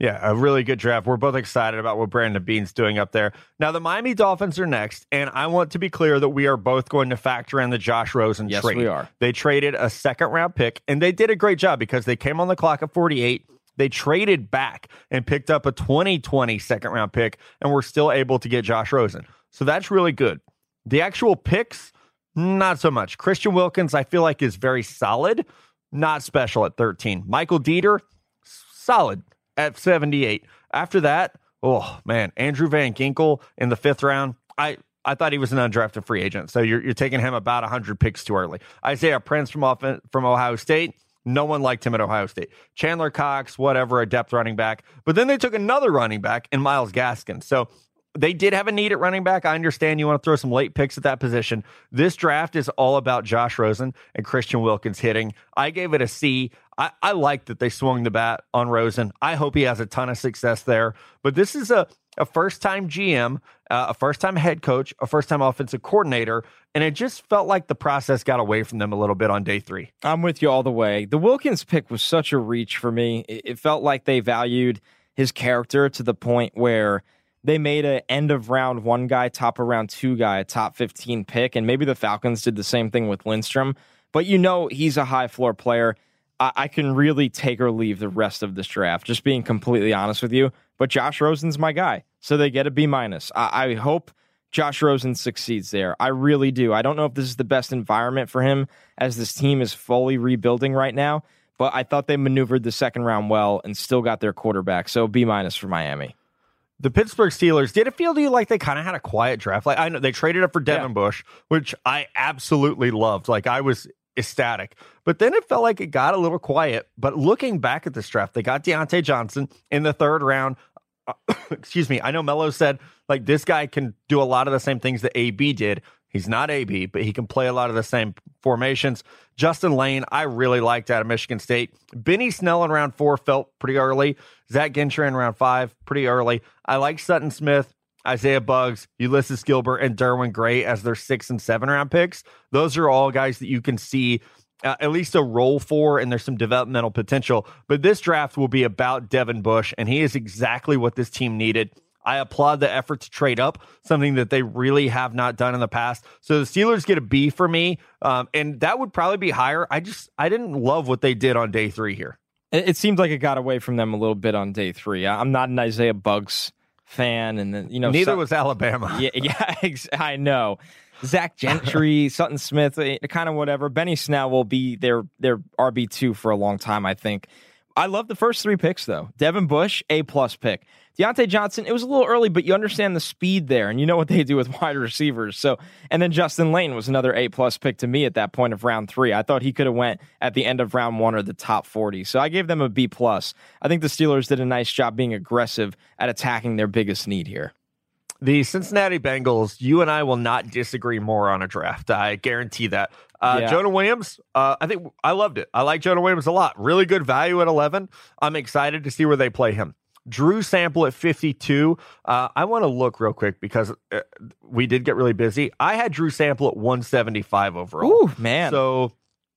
Yeah, a really good draft. We're both excited about what Brandon Beane's doing up there. Now, the Miami Dolphins are next, and I want to be clear that we are both going to factor in the Josh Rosen Yes, trade. we are. They traded a second round pick, and they did a great job because they came on the clock at 48. They traded back and picked up a 2020 second round pick, and were still able to get Josh Rosen. So that's really good. The actual picks, not so much. Christian Wilkins, I feel like, is very solid, not special at 13. Michael Deiter, solid at 78. After that, oh man, Andrew Van Ginkel in the fifth round. I I thought he was an undrafted free agent, so you're you're taking him about 100 picks too early. Isaiah Prince from off, from Ohio State. No one liked him at Ohio State. Chandler Cox, whatever, a depth running back. But then they took another running back in Myles Gaskin. So they did have a need at running back. I understand you want to throw some late picks at that position. This draft is all about Josh Rosen and Christian Wilkins hitting. I gave it a C. I, I like that they swung the bat on Rosen. I hope he has a ton of success there. But this is a, a first time GM, uh, a first time head coach, a first time offensive coordinator. And it just felt like the process got away from them a little bit on day three. I'm with you all the way. The Wilkins pick was such a reach for me. It, it felt like they valued his character to the point where they made a end of round one guy, top of round two guy, a top 15 pick. And maybe the Falcons did the same thing with Lindstrom. But you know, he's a high floor player. I, I can really take or leave the rest of this draft, just being completely honest with you. But Josh Rosen's my guy. So they get a B minus. I, I hope Josh Rosen succeeds there. I really do. I don't know if this is the best environment for him as this team is fully rebuilding right now, but I thought they maneuvered the second round well and still got their quarterback. So B minus for Miami. The Pittsburgh Steelers, did it feel to you like they kind of had a quiet draft? Like I know they traded up for Devin yeah. Bush, which I absolutely loved. Like I was ecstatic. But then it felt like it got a little quiet. But looking back at this draft, they got Diontae Johnson in the third round. Uh, excuse me. I know Mello said like this guy can do a lot of the same things that AB did. He's not AB, but he can play a lot of the same formations. Justin Layne, I really liked out of Michigan State. Benny Snell in round four felt pretty early. Zach Gentry in round five, pretty early. I like Sutton Smith, Isaiah Buggs, Ulysses Gilbert, and Derwin Gray as their six and seven round picks. Those are all guys that you can see uh, at least a role for, and there's some developmental potential. But this draft will be about Devin Bush, and he is exactly what this team needed. I applaud the effort to trade up, something that they really have not done in the past. So the Steelers get a B for me, um, and that would probably be higher. I just I didn't love what they did on day three here. It, it seemed like it got away from them a little bit on day three. I'm not an Isaiah Buggs fan, and then you know neither was Alabama. Yeah, yeah, I know. Zach Gentry, Sutton Smith, eh, kind of whatever. Benny Snell will be their their RB two for a long time, I think. I love the first three picks though. Devin Bush, A plus pick. Diontae Johnson, it was a little early, but you understand the speed there, and you know what they do with wide receivers. So, and then Justin Layne was another A plus pick to me at that point of round three. I thought he could have went at the end of round one or the top forty. So I gave them a B plus. I think the Steelers did a nice job being aggressive at attacking their biggest need here. The Cincinnati Bengals, you and I will not disagree more on a draft. I guarantee that. Uh, yeah. Jonah Williams, uh, I think I loved it. I like Jonah Williams a lot. Really good value at 11. I'm excited to see where they play him. Drew Sample at 52. Uh, I want to look real quick because uh, we did get really busy. I had Drew Sample at 175 overall. Ooh, man. So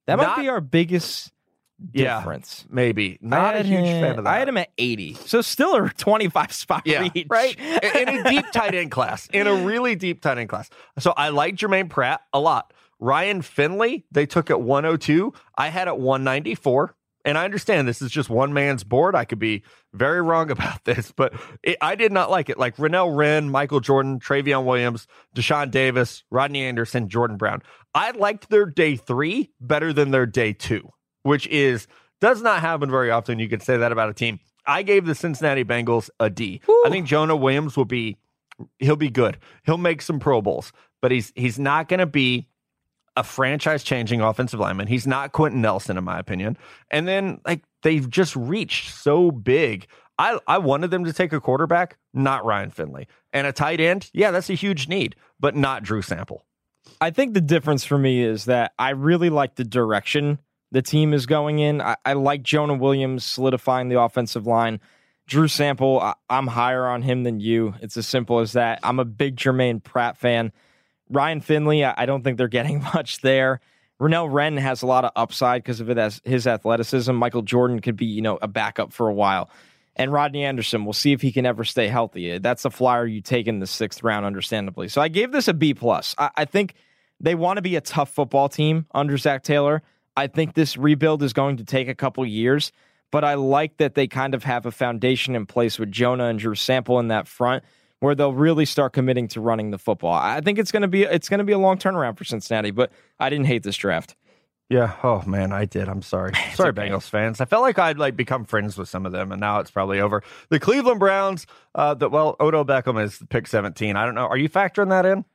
that not, might be our biggest difference. Yeah, maybe. Not a huge him, fan of that. I had him at 80. So still a 25 spot yeah, reach. Right? in a deep tight end class. In a really deep tight end class. So I like Germaine Pratt a lot. Ryan Finley, they took at 102. I had at 194 and I understand this is just one man's board. I could be very wrong about this, but it, I did not like it. Like Renell Wren, Michael Jordan, Trayveon Williams, Deshaun Davis, Rodney Anderson, Jordan Brown. I liked their day three better than their day two, which is does not happen very often. You could say that about a team. I gave the Cincinnati Bengals a D. I think Jonah Williams will be he'll be good. He'll make some Pro Bowls, but he's he's not going to be a franchise changing offensive lineman. He's not Quenton Nelson, in my opinion. And then, like, they've just reached so big. I, I wanted them to take a quarterback, not Ryan Finley. And a tight end, yeah, that's a huge need, but not Drew Sample. I think the difference for me is that I really like the direction the team is going in. I, I like Jonah Williams solidifying the offensive line. Drew Sample, I, I'm higher on him than you. It's as simple as that. I'm a big Germaine Pratt fan. Ryan Finley, I don't think they're getting much there. Renell Wren has a lot of upside because of his athleticism. Michael Jordan could be, you know, a backup for a while. And Rodney Anderson, we'll see if he can ever stay healthy. That's a flyer you take in the sixth round, understandably. So I gave this a B plus. I, I think they want to be a tough football team under Zac Taylor. I think this rebuild is going to take a couple years, but I like that they kind of have a foundation in place with Jonah and Drew Sample in that front where they'll really start committing to running the football. I think it's going to be it's going to be a long turnaround for Cincinnati, but I didn't hate this draft. Yeah. Oh man, I did. I'm sorry. sorry, okay. Bengals fans. I felt like I'd like become friends with some of them, and now it's probably over. The Cleveland Browns. Uh, the well, Odell Beckham is pick 17. I don't know. Are you factoring that in?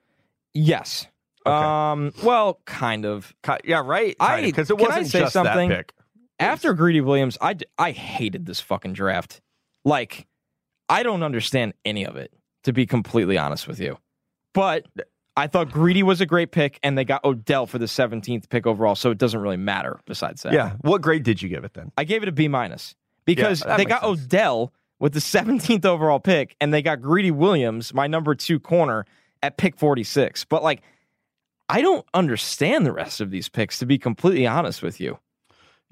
Yes. Okay. Um. Well, kind of. Yeah. Right. I because it wasn't just something? that pick. After Greedy Williams, I I hated this fucking draft. Like, I don't understand any of it to be completely honest with you. But I thought Greedy was a great pick, and they got Odell for the 17th pick overall, so it doesn't really matter besides that. Yeah. What grade did you give it then? I gave it a B minus because yeah, they got sense. Odell with the 17th overall pick, and they got Greedy Williams, my number two corner, at pick 46. But like, I don't understand the rest of these picks, to be completely honest with you.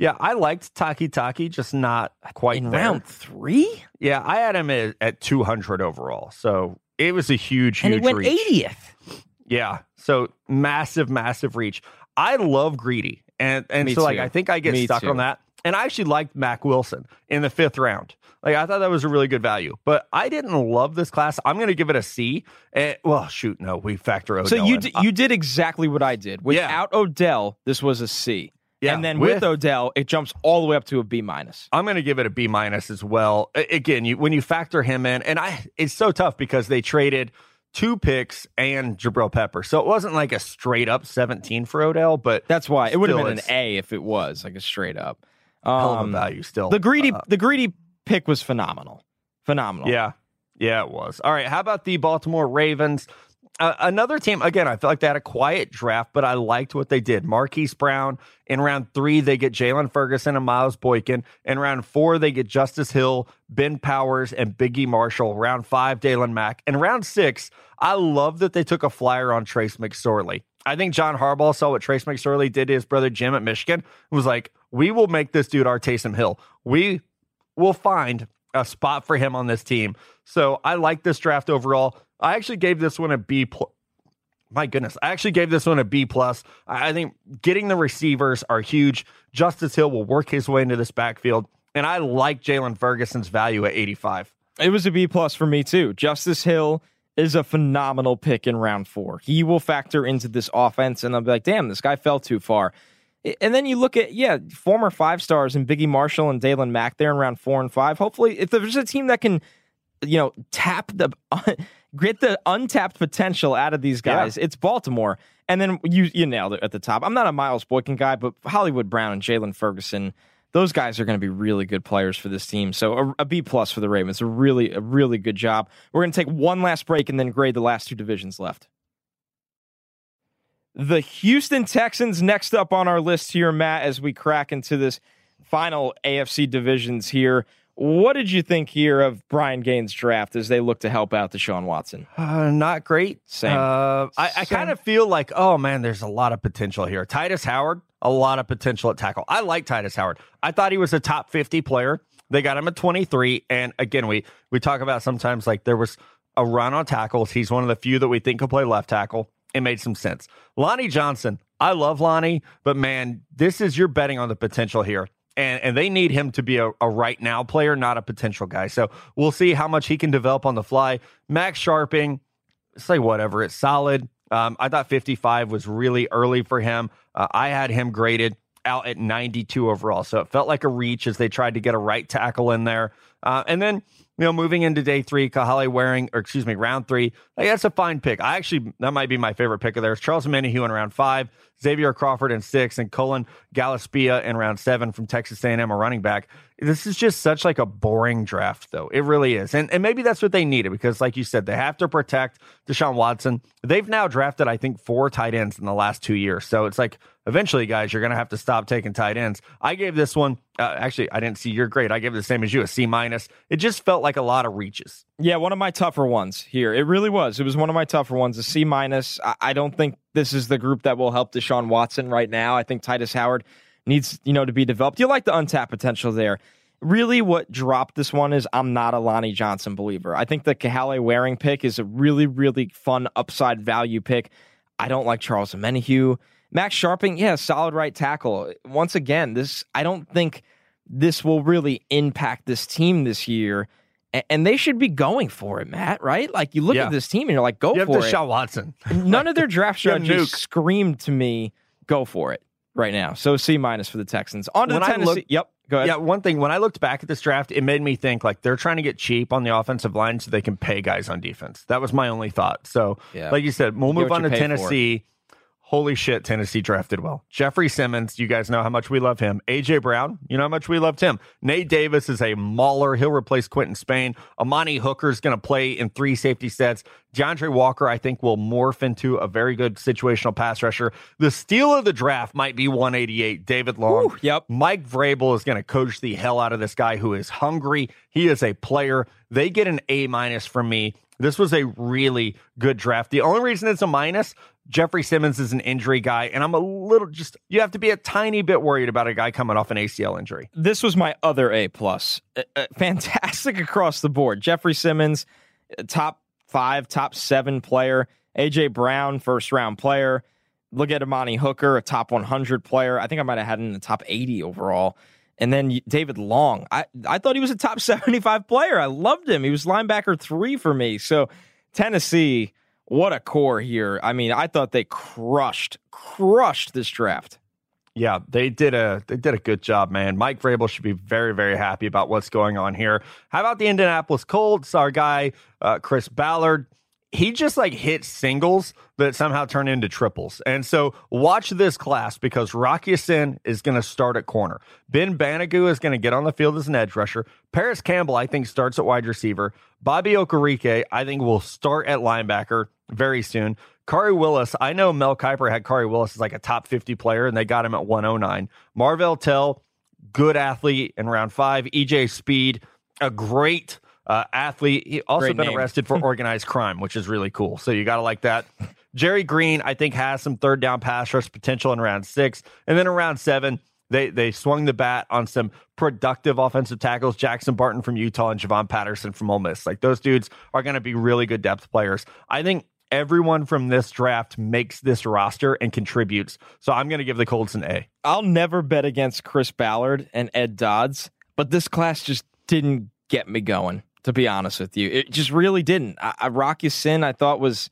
Yeah, I liked Takitaki, just not quite in there. round three. Yeah, I had him at, at 200 overall, so it was a huge, huge and he went reach. 80th. Yeah, so massive, massive reach. I love greedy, and and Me so too. like I think I get Me stuck too. on that. And I actually liked Mack Wilson in the fifth round. Like I thought that was a really good value, but I didn't love this class. I'm going to give it a C. And, well, shoot, no, we factor Odell. So you d- you did exactly what I did. Without yeah. Odell, this was a C. Yeah, and then with, with- Odell, it jumps all the way up to a B minus. I'm going to give it a B minus as well. Again, you, when you factor him in, and I, it's so tough because they traded two picks and Jabrill Pepper, so it wasn't like a straight up 17 for Odell, but That's why it would have been an A if it was like a straight up. hell of a Um, value still. the greedy, Uh, the greedy pick was phenomenal, phenomenal. yeah, yeah, it was. All right, how about the Baltimore Ravens? Another team, again, I feel like they had a quiet draft, but I liked what they did. Marquise Brown. In round three, they get Jaylon Ferguson and Miles Boykin. In round four, they get Justice Hill, Ben Powers, and Biggie Marshall. Round five, Daylon Mack. In round six, I love that they took a flyer on Trace McSorley. I think John Harbaugh saw what Trace McSorley did to his brother Jim at Michigan. and was like, we will make this dude our Taysom Hill. We will find a spot for him on this team. So I like this draft overall. I actually gave this one a B plus. My goodness, I actually gave this one a B plus. I think getting the receivers are huge. Justice Hill will work his way into this backfield, and I like Jaylon Ferguson's value at 85. It was a B plus for me too. Justice Hill is a phenomenal pick in round four. He will factor into this offense, and I'll be like, damn, this guy fell too far. And then you look at, yeah, former five stars and Biggie Marshall and Daylon Mack there in round four and five. Hopefully, if there's a team that can, you know, tap the get the untapped potential out of these guys, it's Baltimore. And then you you nailed it at the top. I'm not a Miles Boykin guy, but Hollywood Brown and Jaylon Ferguson, those guys are going to be really good players for this team. So a, a B plus for the Ravens, a really a really good job. We're going to take one last break and then grade the last two divisions left. The Houston Texans next up on our list here, Matt, as we crack into this final AFC divisions here. What did you think here of Brian Gaine's draft as they look to help out Deshaun Watson? Uh, not great. Same. Uh, I, I kind of feel like, oh man, there's a lot of potential here. Tytus Howard, a lot of potential at tackle. I like Tytus Howard. I thought he was a top 50 player. They got him at 23. And again, we we talk about sometimes like there was a run on tackles. He's one of the few that we think could play left tackle. It made some sense. Lonnie Johnson, I love Lonnie, but man, this is you're betting on the potential here. And, and they need him to be a, a right now player, not a potential guy. So we'll see how much he can develop on the fly. Max Scharping, say whatever. It's solid. Um, I thought 55 was really early for him. Uh, I had him graded out at 92 overall. So it felt like a reach as they tried to get a right tackle in there. Uh, and then, you know, moving into day three, Kahale Warring, or excuse me, round three, like, that's a fine pick. I actually, that might be my favorite pick of theirs. Charles Omenihu in round five, Xavier Crawford in six, and Cullen Gillaspia in round seven from Texas A&M, a running back. This is just such like a boring draft, though. It really is. And, and maybe that's what they needed because, like you said, they have to protect Deshaun Watson. They've now drafted, I think, four tight ends in the last two years. So it's like, eventually, guys, you're going to have to stop taking tight ends. I gave this one, uh, actually, I didn't see your grade. I gave it the same as you, a C minus. It just felt like a lot of reaches. Yeah, one of my tougher ones here. It really was. It was one of my tougher ones. A C minus. I, I don't think this is the group that will help Deshaun Watson right now. I think Tytus Howard needs you know to be developed. You like the untapped potential there. Really, what dropped this one is I'm not a Lonnie Johnson believer. I think the Kahale Warring pick is a really, really fun upside value pick. I don't like Charles Omenihu. Max Scharping, yeah, solid right tackle. Once again, this I don't think this will really impact this team this year. And they should be going for it, Matt, right? Like you look Yeah. at this team and you're like, go You have for it. Deshaun Watson. None of their draft strategies nuke. scream to me, go for it right now. So C minus for the Texans. On to When the Tennessee. look- yep. Go ahead. Yeah, one thing when I looked back at this draft, it made me think like they're trying to get cheap on the offensive line so they can pay guys on defense. That was my only thought. So, Yeah. like you said, we'll move on to Tennessee. for. Holy shit, Tennessee drafted well. Jeffrey Simmons, you guys know how much we love him. AJ Brown, you know how much we loved him. Nate Davis is a mauler. He'll replace Quinton Spain. Amani Hooker is going to play in three safety sets. D'Andre Walker, I think, will morph into a very good situational pass rusher. The steal of the draft might be 188, David Long. Whew, yep. Mike Vrabel is going to coach the hell out of this guy who is hungry. He is a player. They get an A minus from me. This was a really good draft. The only reason it's a minus, Jeffrey Simmons is an injury guy, and I'm a little just you have to be a tiny bit worried about a guy coming off an ACL injury. this was my other A plus. Uh, uh, fantastic across the board. Jeffrey Simmons, top five, top seven player. AJ Brown, first round player. Look at Amani Hooker, a top 100 player. I think I might have had him in the top 80 overall. And then David Long. I, I thought he was a top 75 player. I loved him. He was linebacker three for me. So Tennessee, what a core here. I mean, I thought they crushed, crushed this draft. Yeah, they did a they did a good job, man. Mike Vrabel should be very very happy about what's going on here. How about the Indianapolis Colts? Our guy uh, Chris Ballard, he just like hit singles that somehow turn into triples. And so watch this class because Rock Ya-Sin is going to start at corner. Ben Banogu is going to get on the field as an edge rusher. Parris Campbell, I think, starts at wide receiver. Bobby Okereke, I think, will start at linebacker very soon. Khari Willis, I know Mel Kiper had Khari Willis as like a top 50 player, and they got him at 109. Marvell Tell, good athlete in round five. EJ Speed, a great uh, athlete. He also Great been name. arrested for organized crime, which is really cool. So you got to like that. Gerri Green, I think, has some third down pass rush potential in round six. And then in round seven, they they swung the bat on some productive offensive tackles. Jackson Barton from Utah and Javon Patterson from Ole Miss. Like those dudes are going to be really good depth players. I think everyone from this draft makes this roster and contributes. So I'm going to give the Colts an A. I'll never bet against Chris Ballard and Ed Dodds, but this class just didn't get me going. To be honest with you, it just really didn't. I, I Rock Sin I thought was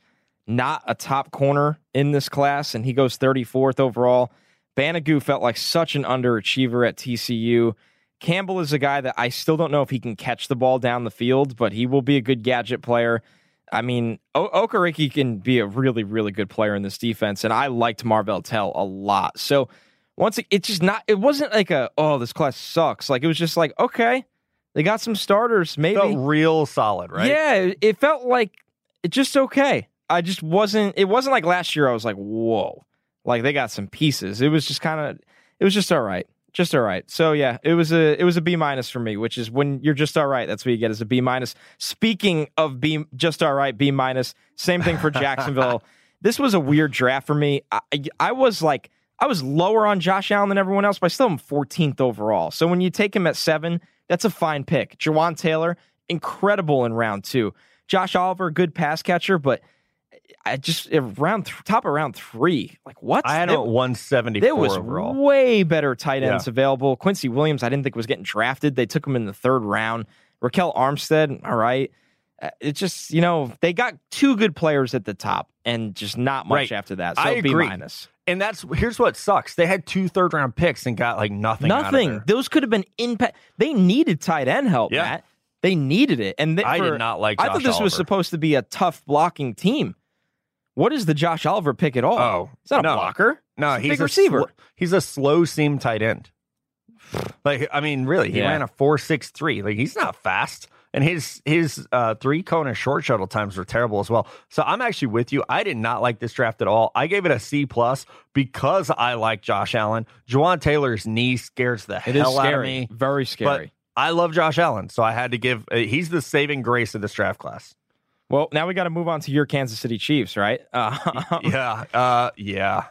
not a top corner in this class, and he goes 34th overall. Banogu felt like such an underachiever at TCU. Campbell is a guy that I still don't know if he can catch the ball down the field, but he will be a good gadget player. I mean, o- Okereke can be a really, really good player in this defense, and I liked Marvell Tell a lot. So once it, it's just not, it wasn't like a, oh, this class sucks. Like it was just like, okay, they got some starters, maybe. Felt real solid, right? Yeah, it- it felt like it just okay. I just wasn't. It wasn't like last year. I was like, whoa, like they got some pieces. It was just kind of. It was just all right, just all right. So yeah, it was a it was a B minus for me, which is when you're just all right. That's what you get as a B minus. Speaking of B, just all right, B minus. Same thing for Jacksonville. this was a weird draft for me. I, I was like. I was lower on Josh Allen than everyone else, but I still am 14th overall. So when you take him at seven, that's a fine pick. Jawaan Taylor, incredible in round two. Josh Oliver, good pass catcher, but I just around th- top of round three. Like what? I had There- at 174 there was overall. way better tight ends Yeah. available. Quincy Williams, I didn't think was getting drafted. They took him in the third round. Ryquell Armstead, all right. Uh, It's just you know they got two good players at the top and just not much Right. after that. So I B agree. minus. And that's here's what sucks. They had two third round picks and got like nothing. Nothing. Those could have been impact. They needed tight end help, Yeah. Matt. They needed it, and they, I for- did not like. I thought this was supposed to be a tough blocking team. What is the Josh Oliver pick at all? Oh, he's not a no. blocker. No, He's a he's big a receiver. sl- he's a slow seam tight end. Like I mean, really, he Yeah. ran a four six three. Like he's not fast, and his his uh, three cone and short shuttle times were terrible as well. So I'm actually with you. I did not like this draft at all. I gave it a C plus because I like Josh Allen. Jawaan Taylor's knee scares the It is hell out of scary. me. Very scary. I love Josh Allen, so I had to give. Uh, he's the saving grace of this draft class. Well, now we got to move on to your Kansas City Chiefs, right? Uh, yeah, uh, yeah.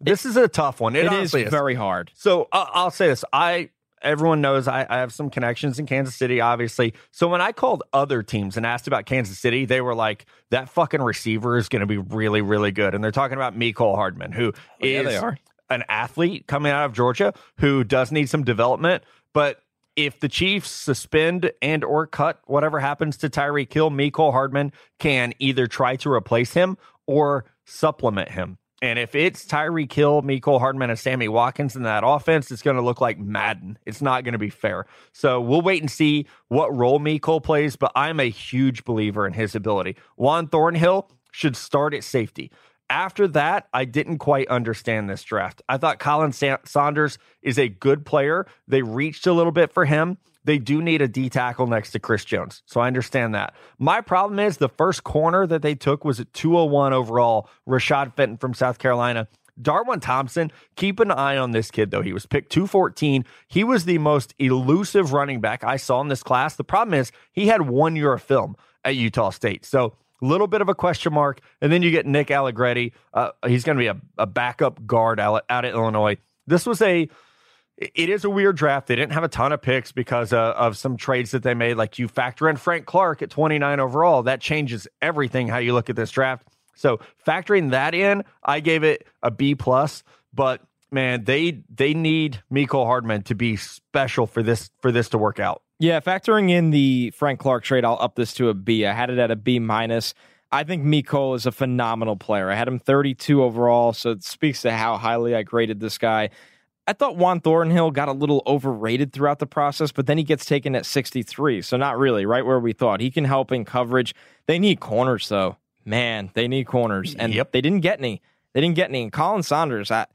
This is a tough one. It, it is is. very hard. So uh, I'll say this: I everyone knows I, I have some connections in Kansas City, obviously. So when I called other teams and asked about Kansas City, they were like, "That fucking receiver is going to be really, really good." And they're talking about Mecole Hardman, who is yeah, an athlete coming out of Georgia who does need some development, but. If the Chiefs suspend and or cut whatever happens to Tyreek Hill, Mecole Hardman can either try to replace him or supplement him. And if it's Tyreek Hill, Mecole Hardman, and Sammy Watkins in that offense, it's going to look like Madden. It's not going to be fair. So we'll wait and see what role Mecole plays, but I'm a huge believer in his ability. Juan Thornhill should start at safety. After that, I didn't quite understand this draft. I thought Khalen Sa- Saunders is a good player. They reached a little bit for him. They do need a D tackle next to Chris Jones. So I understand that. My problem is the first corner that they took was at 201 overall, Rashad Fenton from South Carolina. Darwin Thompson, keep an eye on this kid, though. He was picked 214. He was the most elusive running back I saw in this class. The problem is he had one year of film at Utah State. So little bit of a question mark. And then you get Nick Allegretti. Uh, he's going to be a, a backup guard out, out of Illinois. This was a it is a weird draft. They didn't have a ton of picks because uh, of some trades that they made. Like you factor in Frank Clark at 29 overall, that changes everything how you look at this draft. So factoring that in, I gave it a B plus. But man, they they need Mecole Hardman to be special for this for this to work out. Yeah, factoring in the Frank Clark trade, I'll up this to a B. I had it at a B minus. I think Mecole is a phenomenal player. I had him 32 overall, so it speaks to how highly I graded this guy. I thought Juan Thornhill got a little overrated throughout the process, but then he gets taken at 63. So not really, right where we thought. He can help in coverage. They need corners, though. Man, they need corners. And Yep. they didn't get any. They didn't get any. And Khalen Saunders, I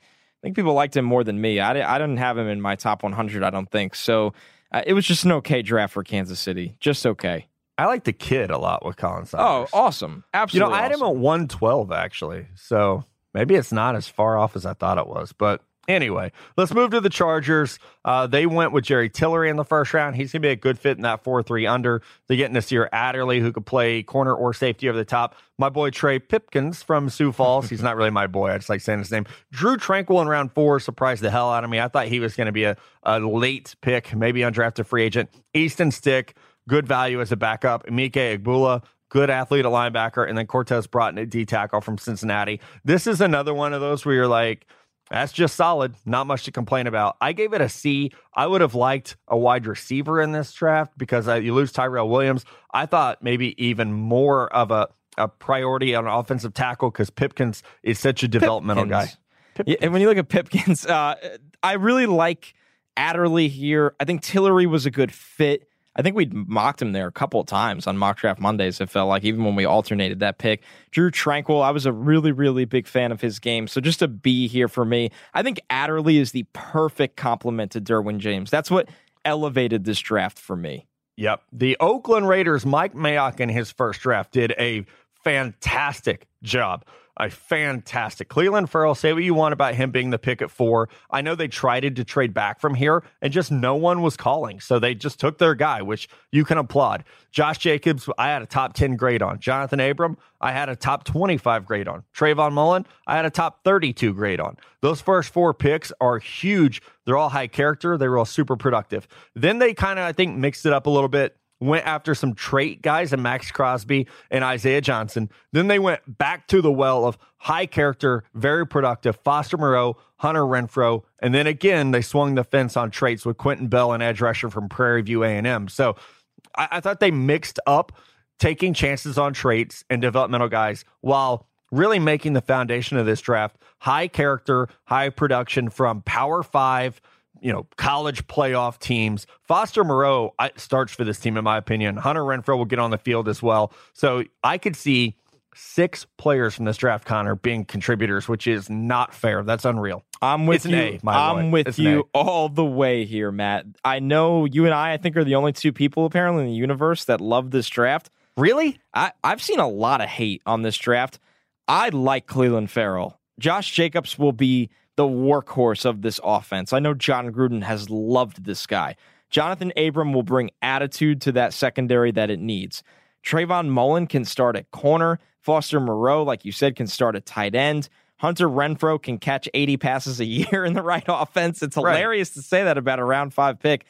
think people liked him more than me. I, I didn't have him in my top 100, I don't think. So Uh, it was just an okay draft for Kansas City. Just okay. I like the kid a lot with Khalen Oh, awesome. you Absolutely. know, I had him at 112 actually. So maybe it's not as far off as I thought it was. But anyway, let's move to the Chargers. Uh, they went with Jerry Tillery in the first round. He's going to be a good fit in that 4 3 under. They get Nasir Adderley, who could play corner or safety over the top. My boy Trey Pipkins from Sioux Falls. He's not really my boy. I just like saying his name. Drue Tranquill in round four surprised the hell out of me. I thought he was going to be a, a late pick, maybe undrafted free agent. Easton Stick, good value as a backup. Mike Igbula, good athlete at linebacker, and then Cortez Broughton at D tackle from Cincinnati. This is another one of those where you're like, that's just solid. Not much to complain about. I gave it a C. I would have liked a wide receiver in this draft because you lose Tyrell Williams. I thought maybe even more of a, a priority on offensive tackle because Pipkins is such a developmental Pipkins. guy. Yeah, and when you look at Pipkins, uh, I really like Adderley here. I think Tillery was a good fit. I think we mocked him there a couple of times on mock draft Mondays. It felt like even when we alternated that pick. Drue Tranquill, I was a really, really big fan of his game. So just a B here for me. I think Adderley is the perfect complement to Derwin James. That's what elevated this draft for me. Yep. The Oakland Raiders, Mike Mayock in his first draft did a fantastic job. A fantastic. Clelin Ferrell, say what you want about him being the pick at four. I know they tried to trade back from here and just no one was calling. So they just took their guy, which you can applaud. Josh Jacobs, I had a top 10 grade on. Jonathan Abram, I had a top 25 grade on. Trayvon Mullen, I had a top 32 grade on. Those first four picks are huge. They're all high character. They were all super productive. Then they kind of, I think, mixed it up a little bit went after some trait guys and Maxx Crosby and Isaiah Johnson. Then they went back to the well of high character, very productive Foster Moreau, Hunter Renfrow, and then again they swung the fence on traits with Quinton Bell and edge rusher from Prairie View A&M. So I, I thought they mixed up taking chances on traits and developmental guys while really making the foundation of this draft high character, high production from Power Five you know, college playoff teams. Foster Moreau starts for this team, in my opinion. Hunter Renfrow will get on the field as well. So I could see six players from this draft, Connor, being contributors, which is not fair. That's unreal. I'm with It's an you. A, my I'm boy. with It's you all the way here, Matt. I know you and I, I think, are the only two people apparently in the universe that love this draft. Really? I, I've seen a lot of hate on this draft. I like Clelin Ferrell. Josh Jacobs will be the workhorse of this offense. I know Jon Gruden has loved this guy. Jonathan Abram will bring attitude to that secondary that it needs. Trayvon Mullen can start at corner. Foster Moreau, like you said, can start at tight end. Hunter Renfrow can catch 80 passes a year in the right offense. It's Right. hilarious to say that about a round five pick.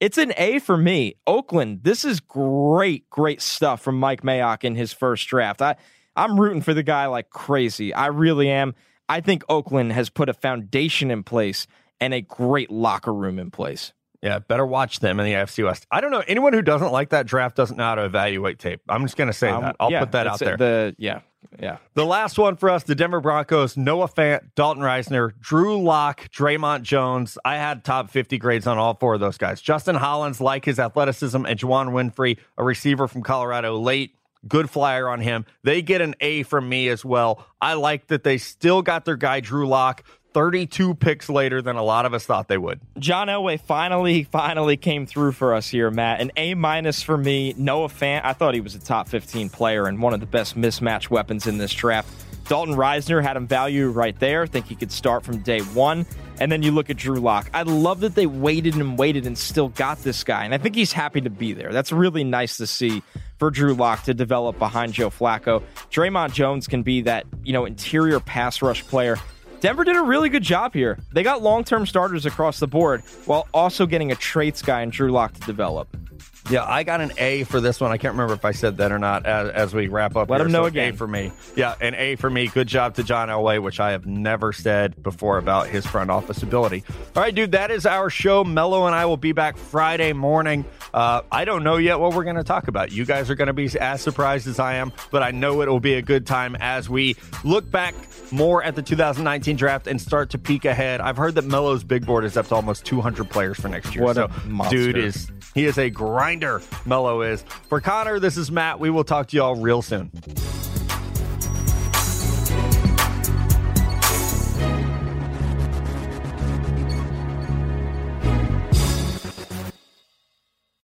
It's an A for me. Oakland, this is great, great stuff from Mike Mayock in his first draft. I, I'm rooting for the guy like crazy. I really am. I think Oakland has put a foundation in place and a great locker room in place. Yeah, better watch them in the AFC West. I don't know. Anyone who doesn't like that draft doesn't know how to evaluate tape. I'm just going to say Um, that. I'll yeah, put that out there. The yeah, yeah. The last one for us, the Denver Broncos, Noah Fant, Dalton Risner, Drew Lock, Dre'Mont Jones. I had top 50 grades on all four of those guys. Justin Hollins, like his athleticism, and Juwann Winfree, a receiver from Colorado, late. Good flyer on him. They get an A from me as well. I like that they still got their guy, Drew Lock, 32 picks later than a lot of us thought they would. John Elway finally, finally came through for us here, Matt. An A minus for me. Noah Fant, I thought he was a top 15 player and one of the best mismatch weapons in this draft. Dalton Risner had him value right there. Think he could start from day one. And then you look at Drew Lock. I love that they waited and waited and still got this guy. And I think he's happy to be there. That's really nice to see for Drew Lock to develop behind Joe Flacco. Dre'Mont Jones can be that, you know, interior pass rush player. Denver did a really good job here. They got long term starters across the board while also getting a traits guy in Drew Lock to develop. Yeah, I got an A for this one. I can't remember if I said that or not as, as we wrap up. Let here. him know So again. A for me. Yeah, an A for me. Good job to John Elway, which I have never said before about his front office ability. All right, dude, that is our show. Mello and I will be back Friday morning. Uh, I don't know yet what we're going to talk about. You guys are going to be as surprised as I am, but I know it will be a good time as we look back more at the 2019 draft and start to peek ahead. I've heard that Mello's big board is up to almost 200 players for next year. What so, dude is he is a grinder. Is. For Connor, this is Matt. We will talk to y'all real soon.